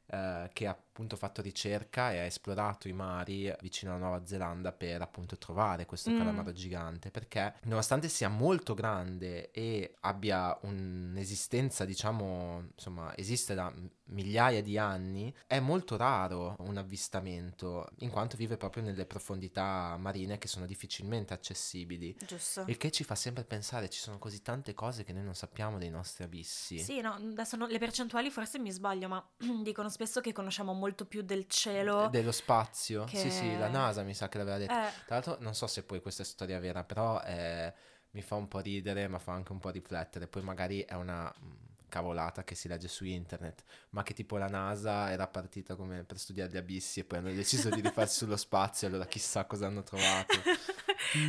eh, che ha appunto fatto ricerca e ha esplorato i mari vicino alla Nuova Zelanda per appunto trovare questo mm. calamaro gigante perché nonostante sia molto grande e abbia un'esistenza diciamo insomma esiste da migliaia di anni è molto raro un avvistamento in quanto vive proprio nelle profondità marine che sono difficilmente accessibili. Giusto. Il che ci fa sempre pensare ci sono così tante cose che noi non sappiamo dei nostri abissi sì no adesso no, le percentuali forse mi sbaglio ma *clears throat* dicono spesso che conosciamo molto più del cielo. Dello spazio. Che... Sì, sì, la NASA mi sa che l'aveva detto. Eh. Tra l'altro non so se poi questa è storia vera, però eh, mi fa un po' ridere, ma fa anche un po' riflettere. Poi magari è una mm, cavolata che si legge su internet, ma che tipo la NASA era partita come per studiare gli abissi e poi hanno deciso di rifarsi sullo spazio, allora chissà cosa hanno trovato.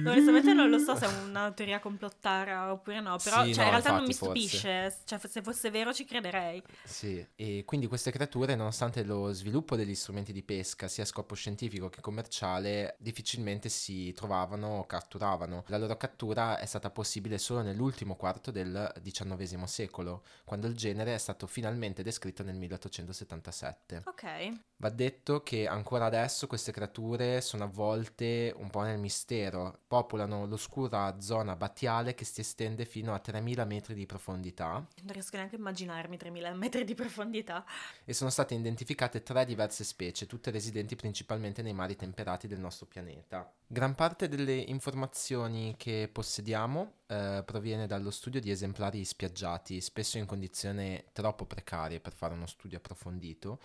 no, *laughs* onestamente non lo so se è una teoria complottara oppure no, però sì, cioè, no, in realtà non mi stupisce, cioè, se fosse vero ci crederei. Sì, e quindi queste creature, nonostante lo sviluppo degli strumenti di pesca, sia a scopo scientifico che commerciale, difficilmente si trovavano o catturavano. La loro cattura è stata possibile solo nell'ultimo quarto del XIX secolo, quando il genere è stato finalmente descritto nel 1877. Ok. Va detto che ancora adesso queste creature sono avvolte un po' nel mistero, popolano l'oscura zona battiale che si estende fino a 3000 metri di profondità. Non riesco neanche a immaginarmi 3000 metri di profondità. E sono state identificate tre diverse specie, tutte residenti principalmente nei mari temperati del nostro pianeta. Gran parte delle informazioni che possediamo eh, proviene dallo studio di esemplari spiaggiati, spesso in condizioni troppo precarie per fare uno studio approfondito,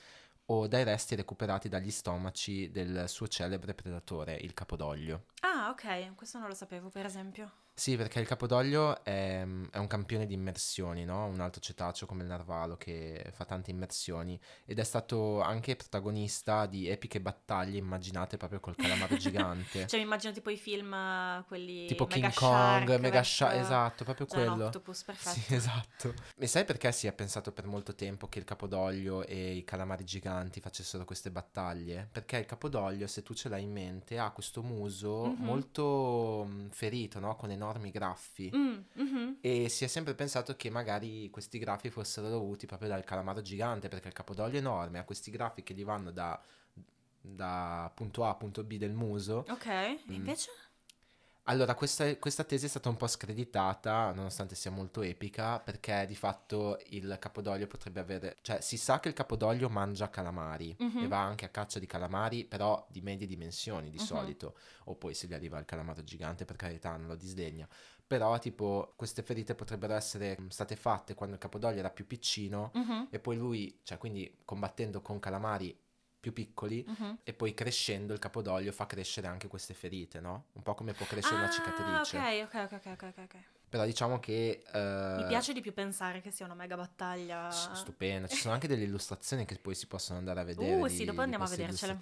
o dai resti recuperati dagli stomaci del suo celebre predatore, il capodoglio. Ah, ok, questo non lo sapevo, per esempio. Sì, perché il capodoglio è, è, un campione di immersioni, no? Un altro cetaceo come il narvalo che fa tante immersioni ed è stato anche protagonista di epiche battaglie immaginate proprio col calamaro *laughs* gigante. cioè mi immagino tipo i film, quelli tipo King Kong, Shark, Mega Shark, esatto, proprio quello. Octopus, perfetto. Sì, *laughs* esatto. E sai perché si è pensato per molto tempo che il capodoglio e i calamari giganti facessero queste battaglie? Perché il capodoglio, se tu ce l'hai in mente, ha questo muso mm-hmm. molto mm, ferito, no? Con enormi enormi graffi mm, mm-hmm. e si è sempre pensato che magari questi graffi fossero dovuti proprio dal calamaro gigante perché il capodoglio è enorme ha questi graffi che gli vanno da, da punto A a punto B del muso ok e mm. invece? Allora, questa, questa, tesi è stata un po' screditata, nonostante sia molto epica, perché di fatto il capodoglio potrebbe avere... Cioè, si sa che il capodoglio mangia calamari mm-hmm. e va anche a caccia di calamari, però di medie dimensioni di mm-hmm. solito. O poi se gli arriva il calamaro gigante, per carità, non lo disdegna. Però, tipo, queste ferite potrebbero essere state fatte quando il capodoglio era più piccino mm-hmm. e poi lui, cioè, quindi combattendo con calamari più piccoli uh-huh. e poi crescendo il capodoglio fa crescere anche queste ferite, no? Un po' come può crescere ah, una cicatrice. Ok, ok, ok, ok, ok. Però diciamo che... Uh, Mi piace di più pensare che sia una mega battaglia. Stupenda, ci sono anche delle illustrazioni che poi si possono andare a vedere. Uh, di, sì, dopo andiamo a vedercele.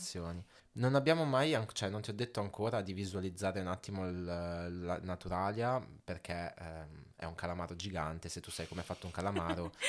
Non abbiamo mai, cioè non ti ho detto ancora di visualizzare un attimo il, la Naturalia perché ehm, è un calamaro gigante, se tu sai come è fatto un calamaro *laughs*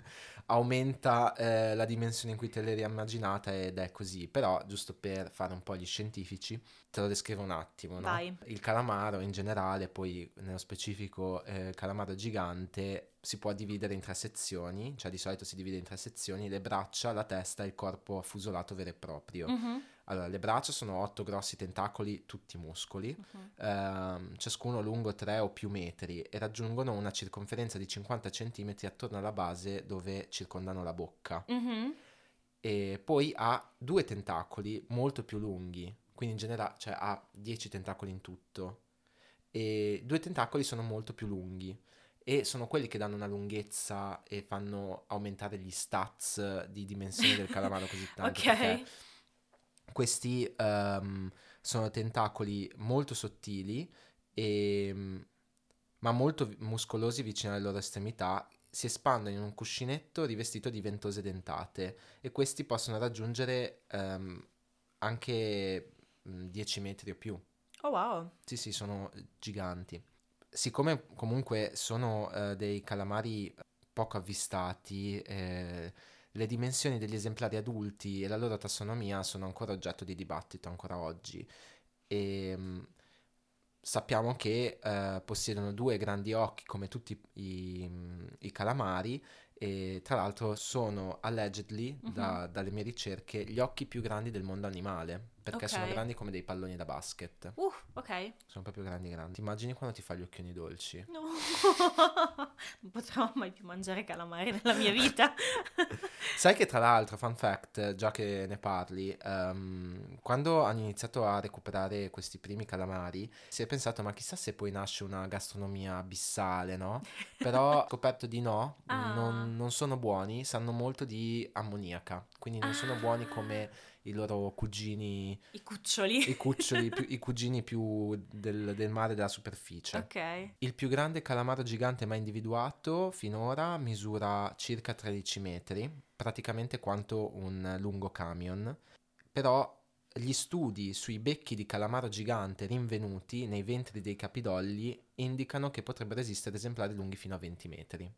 *laughs* aumenta eh, la dimensione in cui te l'eri immaginata ed è così, però giusto per fare un po' gli scientifici te lo descrivo un attimo. No? Il calamaro in generale, poi nello specifico eh, calamaro gigante, si può dividere in tre sezioni, cioè di solito si divide in tre sezioni, le braccia, la testa e il corpo affusolato vero e proprio. Mm-hmm. Allora, le braccia sono otto grossi tentacoli, tutti muscoli, uh-huh. ehm, ciascuno lungo 3 o più metri e raggiungono una circonferenza di 50 cm attorno alla base dove circondano la bocca. Uh-huh. E poi ha due tentacoli molto più lunghi, quindi in generale cioè, ha 10 tentacoli in tutto. E due tentacoli sono molto più lunghi e sono quelli che danno una lunghezza e fanno aumentare gli stats di dimensione del calamaro così tanto. ok. Questi ehm, sono tentacoli molto sottili, e, ma molto muscolosi vicino alle loro estremità. Si espandono in un cuscinetto rivestito di ventose dentate e questi possono raggiungere ehm, anche mm, 10 metri o più. Oh wow. Sì, sì, sono giganti. Siccome comunque sono eh, dei calamari poco avvistati, eh, le dimensioni degli esemplari adulti e la loro tassonomia sono ancora oggetto di dibattito ancora oggi. E mm, sappiamo che eh, possiedono due grandi occhi come tutti i, i calamari e tra l'altro sono allegedly, Mhm. da- dalle mie ricerche, gli occhi più grandi del mondo animale, perché sono Ok. grandi come dei palloni da basket. Uh, ok. Sono proprio grandi grandi. Ti immagini quando ti fa gli occhioni dolci? No. *laughs* non potrò mai più mangiare calamari nella mia vita. *laughs* Sai che tra l'altro, fun fact, già che ne parli, ehm, quando hanno iniziato a recuperare questi primi calamari, si è pensato, ma chissà se poi nasce una gastronomia abissale, no? *laughs* Però ho scoperto di no, Ah. non, non sono buoni, sanno molto di ammoniaca, quindi non sono buoni come i loro cugini, I cuccioli. i cuccioli, più- i *laughs* cugini più del, del mare della superficie. Ok. Il più grande calamaro gigante mai individuato finora misura circa 13 metri, praticamente quanto un lungo camion. Però gli studi sui becchi di calamaro gigante rinvenuti nei ventri dei capidogli indicano che potrebbero esistere esemplari lunghi fino a 20 metri.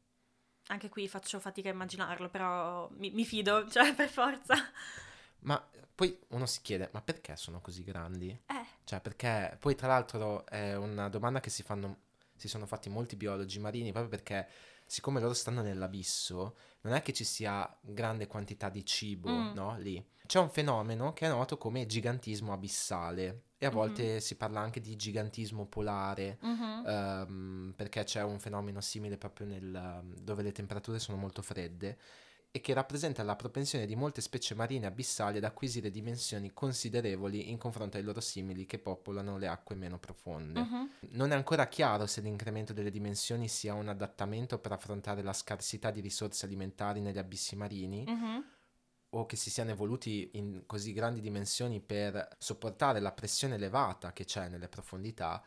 Anche qui faccio fatica a immaginarlo, però mi, mi fido, *laughs* cioè per forza. *laughs* Ma poi uno si chiede, ma perché sono così grandi? Eh, Cioè, perché poi tra l'altro è una domanda che si fanno, si sono fatti molti biologi marini proprio perché siccome loro stanno nell'abisso, non è che ci sia grande quantità di cibo, Mm. no? Lì. C'è un fenomeno che è noto come gigantismo abissale e a Mhm. volte si parla anche di gigantismo polare. mhm. ehm, perché c'è un fenomeno simile proprio nel, dove le temperature sono molto fredde e che rappresenta la propensione di molte specie marine abissali ad acquisire dimensioni considerevoli in confronto ai loro simili che popolano le acque meno profonde. Mhm. Non è ancora chiaro se l'incremento delle dimensioni sia un adattamento per affrontare la scarsità di risorse alimentari negli abissi marini Mhm. o che si siano evoluti in così grandi dimensioni per sopportare la pressione elevata che c'è nelle profondità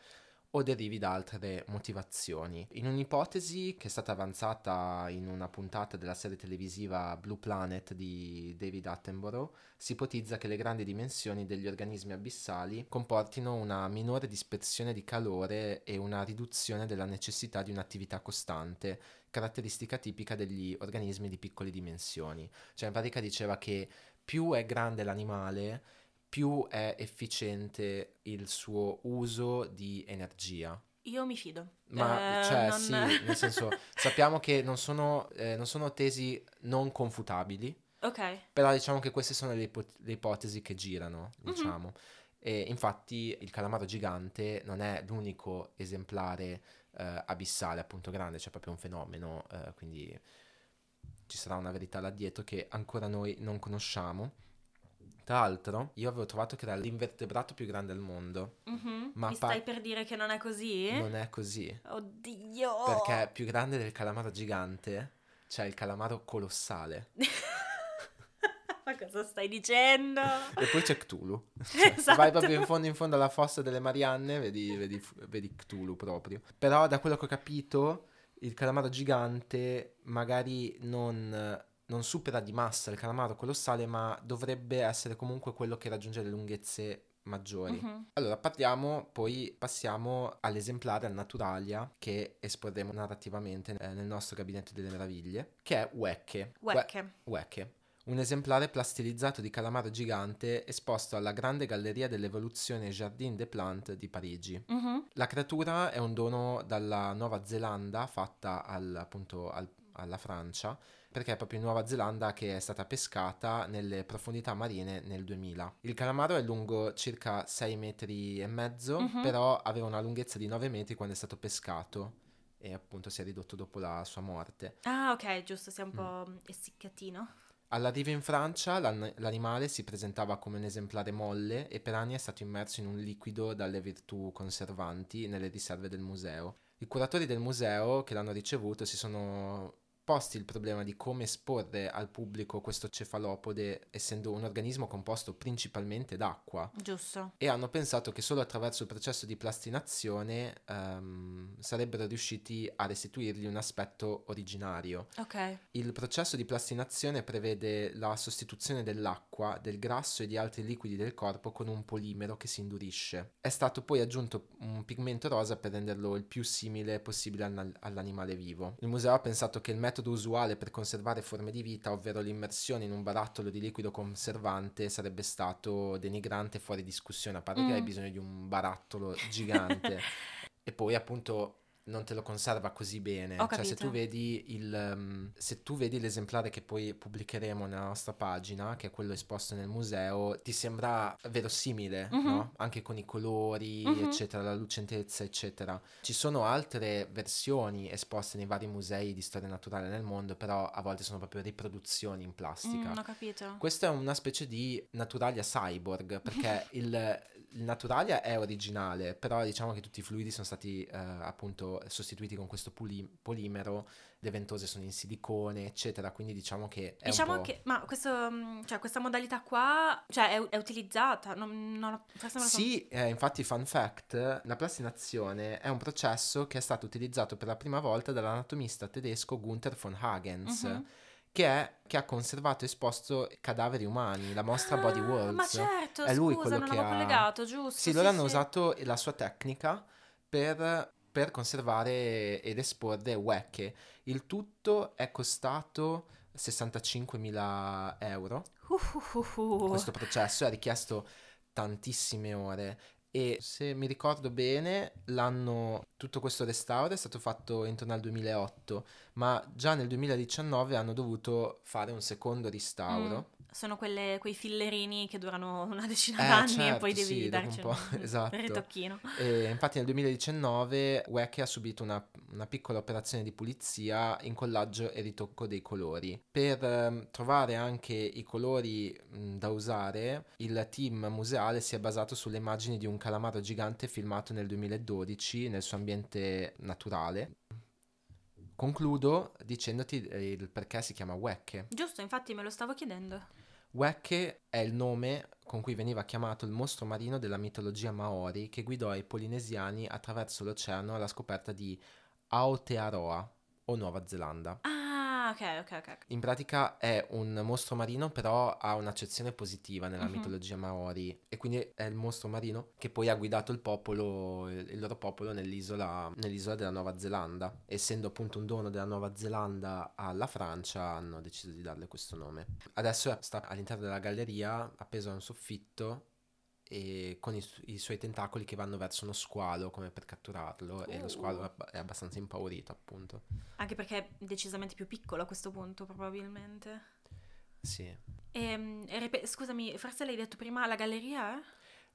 o derivi da altre motivazioni. In un'ipotesi che è stata avanzata in una puntata della serie televisiva Blue Planet di David Attenborough, si ipotizza che le grandi dimensioni degli organismi abissali comportino una minore dispersione di calore e una riduzione della necessità di un'attività costante, caratteristica tipica degli organismi di piccole dimensioni. Cioè in pratica diceva che più è grande l'animale, più è efficiente il suo uso di energia. Io mi fido. Ma Eh, cioè non- sì, *laughs* nel senso sappiamo che non sono, eh, non sono tesi non confutabili, Ok. però diciamo che queste sono le, ipo- le ipotesi che girano, Mhm. diciamo. E infatti il calamaro gigante non è l'unico esemplare eh, abissale, appunto grande, c'è proprio un fenomeno, eh, quindi ci sarà una verità là dietro che ancora noi non conosciamo. Tra l'altro, io avevo trovato che era l'invertebrato più grande al mondo. Mhm. Ma Mi pa- stai per dire che non è così? Non è così. Oddio. Perché più grande del calamaro gigante c'è il calamaro colossale. *laughs* Ma cosa stai dicendo? E poi c'è Cthulhu. *laughs* Cioè, Esatto. Vai proprio in fondo in fondo alla fossa delle Marianne, vedi, vedi, vedi Cthulhu proprio. Però da quello che ho capito, il calamaro gigante magari non, non supera di massa il calamaro colossale, ma dovrebbe essere comunque quello che raggiunge le lunghezze maggiori. Mhm. Allora, parliamo, poi passiamo all'esemplare al Naturalia che esporremo narrativamente eh, nel nostro gabinetto delle meraviglie, che è Wecche. We- Wecche. Wecche, un esemplare plastilizzato di calamaro gigante esposto alla Grande Galleria dell'Evoluzione Jardin des Plantes di Parigi. Mhm. La creatura è un dono dalla Nuova Zelanda fatta al- appunto al- alla Francia, perché è proprio in Nuova Zelanda che è stata pescata nelle profondità marine nel 2000. Il calamaro è lungo circa 6 metri e mezzo, Mhm. però aveva una lunghezza di 9 metri quando è stato pescato e appunto si è ridotto dopo la sua morte. Ah, ok, giusto, sei un Mm. po' essiccatino. All'arrivo in Francia l'an- l'animale si presentava come un esemplare molle e per anni è stato immerso in un liquido dalle virtù conservanti nelle riserve del museo. I curatori del museo che l'hanno ricevuto si sono posti il problema di come esporre al pubblico questo cefalopode essendo un organismo composto principalmente d'acqua Giusto. e hanno pensato che solo attraverso il processo di plastinazione ehm, sarebbero riusciti a restituirgli un aspetto originario. Ok. Il processo di plastinazione prevede la sostituzione dell'acqua, del grasso e di altri liquidi del corpo con un polimero che si indurisce. È stato poi aggiunto un pigmento rosa per renderlo il più simile possibile al- all'animale vivo. Il museo ha pensato che il metodo usuale per conservare forme di vita, ovvero l'immersione in un barattolo di liquido conservante, sarebbe stato denigrante e fuori discussione, a parte che Mm. hai bisogno di un barattolo gigante *laughs* e poi appunto non te lo conserva così bene. Ho Cioè, se tu vedi il um, se tu vedi l'esemplare che poi pubblicheremo nella nostra pagina, che è quello esposto nel museo, ti sembra verosimile, Mhm. no? Anche con i colori, Mhm. eccetera, la lucentezza, eccetera. Ci sono altre versioni esposte nei vari musei di storia naturale nel mondo, però a volte sono proprio riproduzioni in plastica. Mm, ho capito. Questa è una specie di Naturalia cyborg, perché *laughs* il, il Naturalia è originale, però diciamo che tutti i fluidi sono stati eh, appunto sostituiti con questo poli- polimero, le ventose sono in silicone, eccetera, quindi diciamo che è Diciamo che, ma questo, mm, cioè, questa modalità qua, cioè, è, è utilizzata, non, non forse non lo so. Sì, eh, infatti fun fact, la plastinazione è un processo che è stato utilizzato per la prima volta dall'anatomista tedesco Gunther von Hagens, Mhm. Che, è- che ha conservato e esposto cadaveri umani, la mostra Body Ah, Worlds. Ma certo, È lui scusa, quello non che ha- collegato, giusto. Sì, loro hanno usato la sua tecnica per, per conservare ed esporre Wecche. Il tutto è costato 65.000 euro. Uh, uh, uh, uh. Questo processo ha richiesto tantissime ore e se mi ricordo bene l'anno tutto questo restauro è stato fatto intorno al 2008 ma già nel 2019 hanno dovuto fare un secondo restauro Sono quelle- quei fillerini che durano *laughs* una decina Eh, d'anni e certo, poi devi sì, darci un po', un *laughs* esatto. ritocchino. E infatti nel 2019 Wecke ha subito una, una piccola operazione di pulizia, incollaggio e ritocco dei colori. Per ehm, trovare anche i colori mh, da usare, il team museale si è basato sulle immagini di un calamaro gigante filmato nel 2012 nel suo ambiente naturale. Concludo dicendoti eh, il perché si chiama Wecke. Giusto, infatti me lo stavo chiedendo. Wecke è il nome con cui veniva chiamato il mostro marino della mitologia Maori che guidò i polinesiani attraverso l'oceano alla scoperta di Aotearoa o Nuova Zelanda. Ah, ok, ok, ok. In pratica è un mostro marino, però ha un'accezione positiva nella Mhm. mitologia Maori e quindi è il mostro marino che poi ha guidato il popolo, il il loro popolo nell'isola, nell'isola della Nuova Zelanda. Essendo appunto un dono della Nuova Zelanda alla Francia, hanno deciso di darle questo nome. Adesso sta all'interno della galleria, appeso a un soffitto e con i, su- i suoi tentacoli che vanno verso uno squalo come per catturarlo e lo Uh. squalo è abba- è abbastanza impaurito appunto. Anche perché è decisamente più piccolo a questo punto, probabilmente. Sì. Ehm, ripe- scusami, forse l'hai detto prima, la galleria?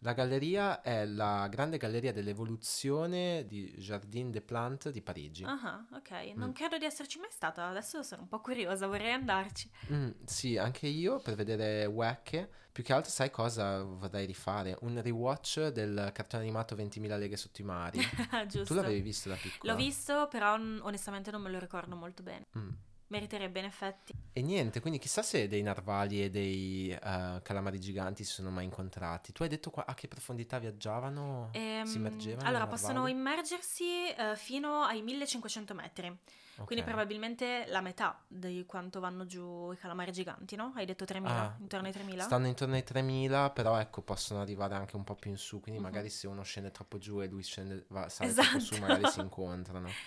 La galleria è la grande galleria dell'evoluzione di Jardin des Plantes di Parigi. Ah, ok. Non Mm. credo di esserci mai stata, adesso sono un po' curiosa, vorrei andarci. Mm, sì, anche io per vedere Wecche. Più che altro, sai cosa vorrei rifare? Un rewatch del cartone animato 20.000 leghe sotto i mari. *laughs* Giusto. tu l'avevi visto da piccola? L'ho visto, però onestamente non me lo ricordo molto bene. Mm. Meriterebbe in effetti. E niente, quindi chissà se dei narvali e dei eh, calamari giganti si sono mai incontrati. Tu hai detto qua- a che profondità viaggiavano? Ehm, si immergevano? allora, possono immergersi eh, fino ai 1500 metri. Quindi Ok. probabilmente la metà di quanto vanno giù i calamari giganti, no? Hai detto 3000, Ah, intorno ai 3000? Stanno intorno ai 3000, però ecco, possono arrivare anche un po' più in su, quindi Mhm. magari se uno scende troppo giù e lui scende, va, sale troppo su, Esatto. magari si *laughs* incontrano.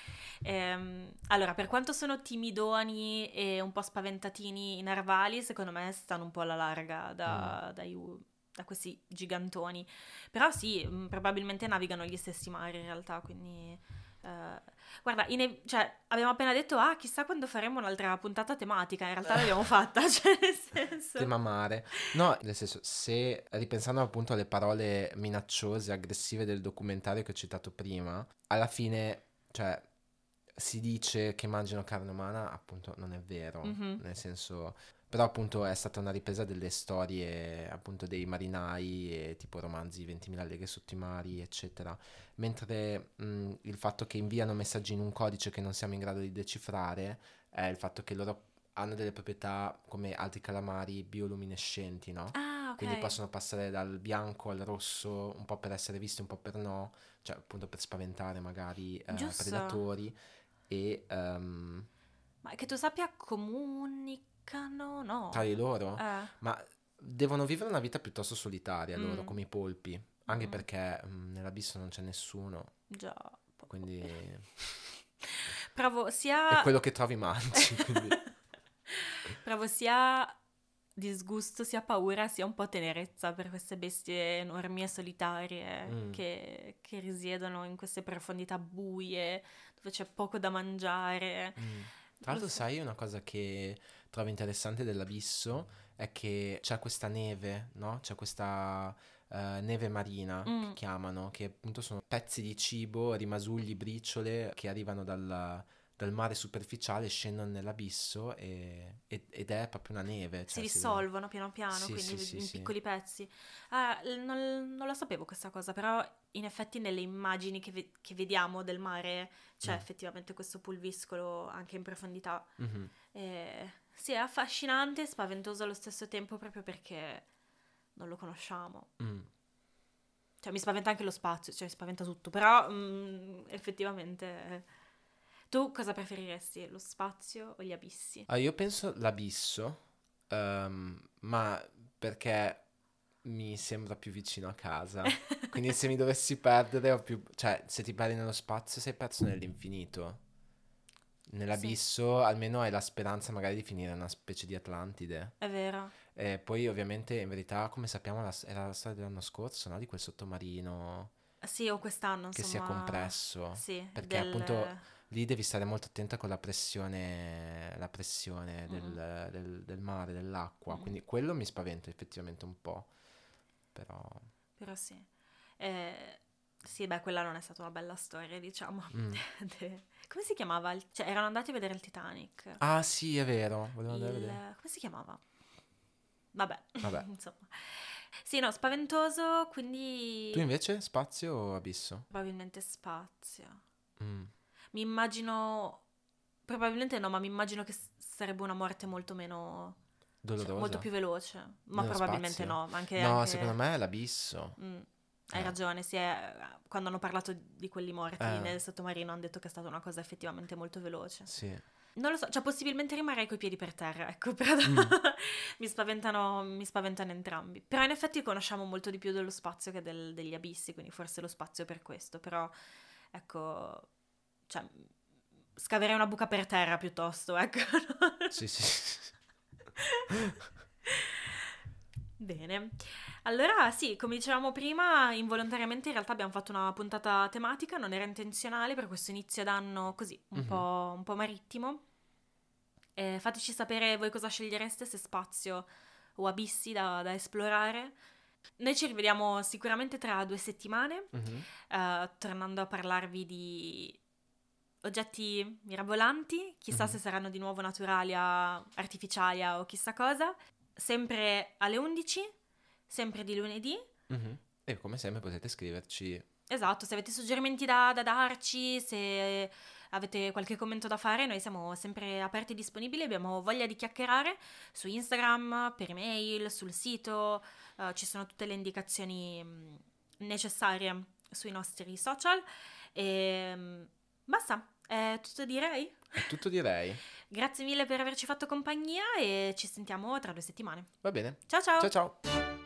Ehm, allora, per quanto sono timidoni e un po' spaventatini i narvali, secondo me stanno un po' alla larga da, Mm. dai da questi gigantoni. Però sì, mh, probabilmente navigano gli stessi mari in realtà, quindi... eh, guarda, in- cioè, abbiamo appena detto, ah, chissà quando faremo un'altra puntata tematica, in realtà l'abbiamo fatta, *laughs* cioè nel senso... Tema mare. No, nel senso, se ripensando appunto alle parole minacciose, aggressive del documentario che ho citato prima, alla fine, cioè, si dice che mangiano carne umana, appunto non è vero, Mhm. nel senso... Però appunto è stata una ripresa delle storie appunto dei marinai e tipo romanzi 20.000 leghe sotto i mari, eccetera. Mentre mh, il fatto che inviano messaggi in un codice che non siamo in grado di decifrare è il fatto che loro hanno delle proprietà come altri calamari bioluminescenti, no? Ah, ok. Quindi possono passare dal bianco al rosso, un po' per essere visti, un po' per no, cioè appunto per spaventare magari eh, predatori e ehm, Ma che tu sappia comunicano? No. tra di loro. Eh, Ma devono vivere una vita piuttosto solitaria loro, Mm. come i polpi, anche Mm. perché mm, nell'abisso non c'è nessuno, già. quindi *laughs* Provo sia... è quello che trovi mangi. *laughs* quindi- Provo sia disgusto, sia paura, sia un po' tenerezza per queste bestie enormi e solitarie Mm. che, che risiedono in queste profondità buie dove c'è poco da mangiare. Mm. Tra l'altro, sai una cosa che trovo interessante dell'abisso è che c'è questa neve, no? C'è questa eh, neve marina Mm. che chiamano, che appunto sono pezzi di cibo, rimasugli, briciole che arrivano dal, dal mare superficiale, scendono nell'abisso e- e- ed è proprio una neve. si cioè vede- dissolvono piano piano, Sì, quindi sì, in sì. piccoli pezzi. Ah, non, non la sapevo questa cosa, però in effetti nelle immagini che, ve- che vediamo del mare c'è Mm. effettivamente questo pulviscolo anche in profondità. Mhm. E, sì, è affascinante e spaventoso allo stesso tempo proprio perché non lo conosciamo. Mm. Cioè mi spaventa anche lo spazio, cioè mi spaventa tutto, però mm, effettivamente... Tu cosa preferiresti, lo spazio o gli abissi? Ah, io penso l'abisso, ehm, ma perché mi sembra più vicino a casa. *laughs* Quindi se mi dovessi perdere ho più... Cioè, se ti perdi nello spazio sei perso nell'infinito. Nell'abisso almeno hai la speranza magari di finire in una specie di Atlantide. È vero. E poi ovviamente in verità, come sappiamo, la- era la storia dell'anno scorso, no? Di quel sottomarino Sì, o quest'anno, che insomma... si è compresso. Sì, Perché del- appunto Lì devi stare molto attenta con la pressione, la pressione del, Mm. del- del mare, dell'acqua. Mm. Quindi quello mi spaventa effettivamente un po'. Però... Però sì. Eh, sì, beh, quella non è stata una bella storia, diciamo. mm. *laughs* De- Come si chiamava? il- Cioè, erano andati a vedere il Titanic. Ah sì, è vero. Volevo andare a vedere. Come si chiamava? Vabbè, Vabbè. *laughs* insomma. Sì, no, spaventoso, quindi Tu invece spazio o abisso? probabilmente spazio. Mm. Mi immagino, probabilmente no, ma mi immagino che sarebbe una morte molto meno, cioè, Dolorosa? molto più veloce. Ma Nello probabilmente spazio? no, ma anche... No, anche- secondo me è l'abisso. Mm, hai Eh. ragione, sì, è- quando hanno parlato di quelli morti Eh. nel sottomarino hanno detto che è stata una cosa effettivamente molto veloce. Sì. Non lo so, cioè possibilmente rimarrei coi piedi per terra, ecco, *laughs* però Mm. *laughs* mi, spaventano, mi spaventano entrambi. Però in effetti conosciamo molto di più dello spazio che del- degli abissi, quindi forse lo spazio per questo, però ecco, cioè scaverei una buca per terra piuttosto, ecco. *laughs* Sì, sì. Bene, allora sì, come dicevamo prima, involontariamente in realtà abbiamo fatto una puntata tematica, non era intenzionale per questo inizio d'anno così, un, Mhm. po', un po' marittimo. Eh, fateci sapere voi cosa scegliereste, se spazio o abissi da, da esplorare. Noi ci rivediamo sicuramente tra due settimane, Mhm. eh, tornando a parlarvi di oggetti mirabolanti, chissà Mhm. se saranno di nuovo naturali, artificiali o chissà cosa, sempre alle 11, sempre di lunedì. Mhm. E come sempre potete scriverci. Esatto, se avete suggerimenti da, da darci, se avete qualche commento da fare, noi siamo sempre aperti e disponibili, abbiamo voglia di chiacchierare su Instagram, per email, sul sito, eh, ci sono tutte le indicazioni mh, necessarie sui nostri social e mh, basta, è tutto direi. È tutto direi. *laughs* Grazie mille per averci fatto compagnia e ci sentiamo tra due settimane. Va bene. Ciao ciao! Ciao ciao.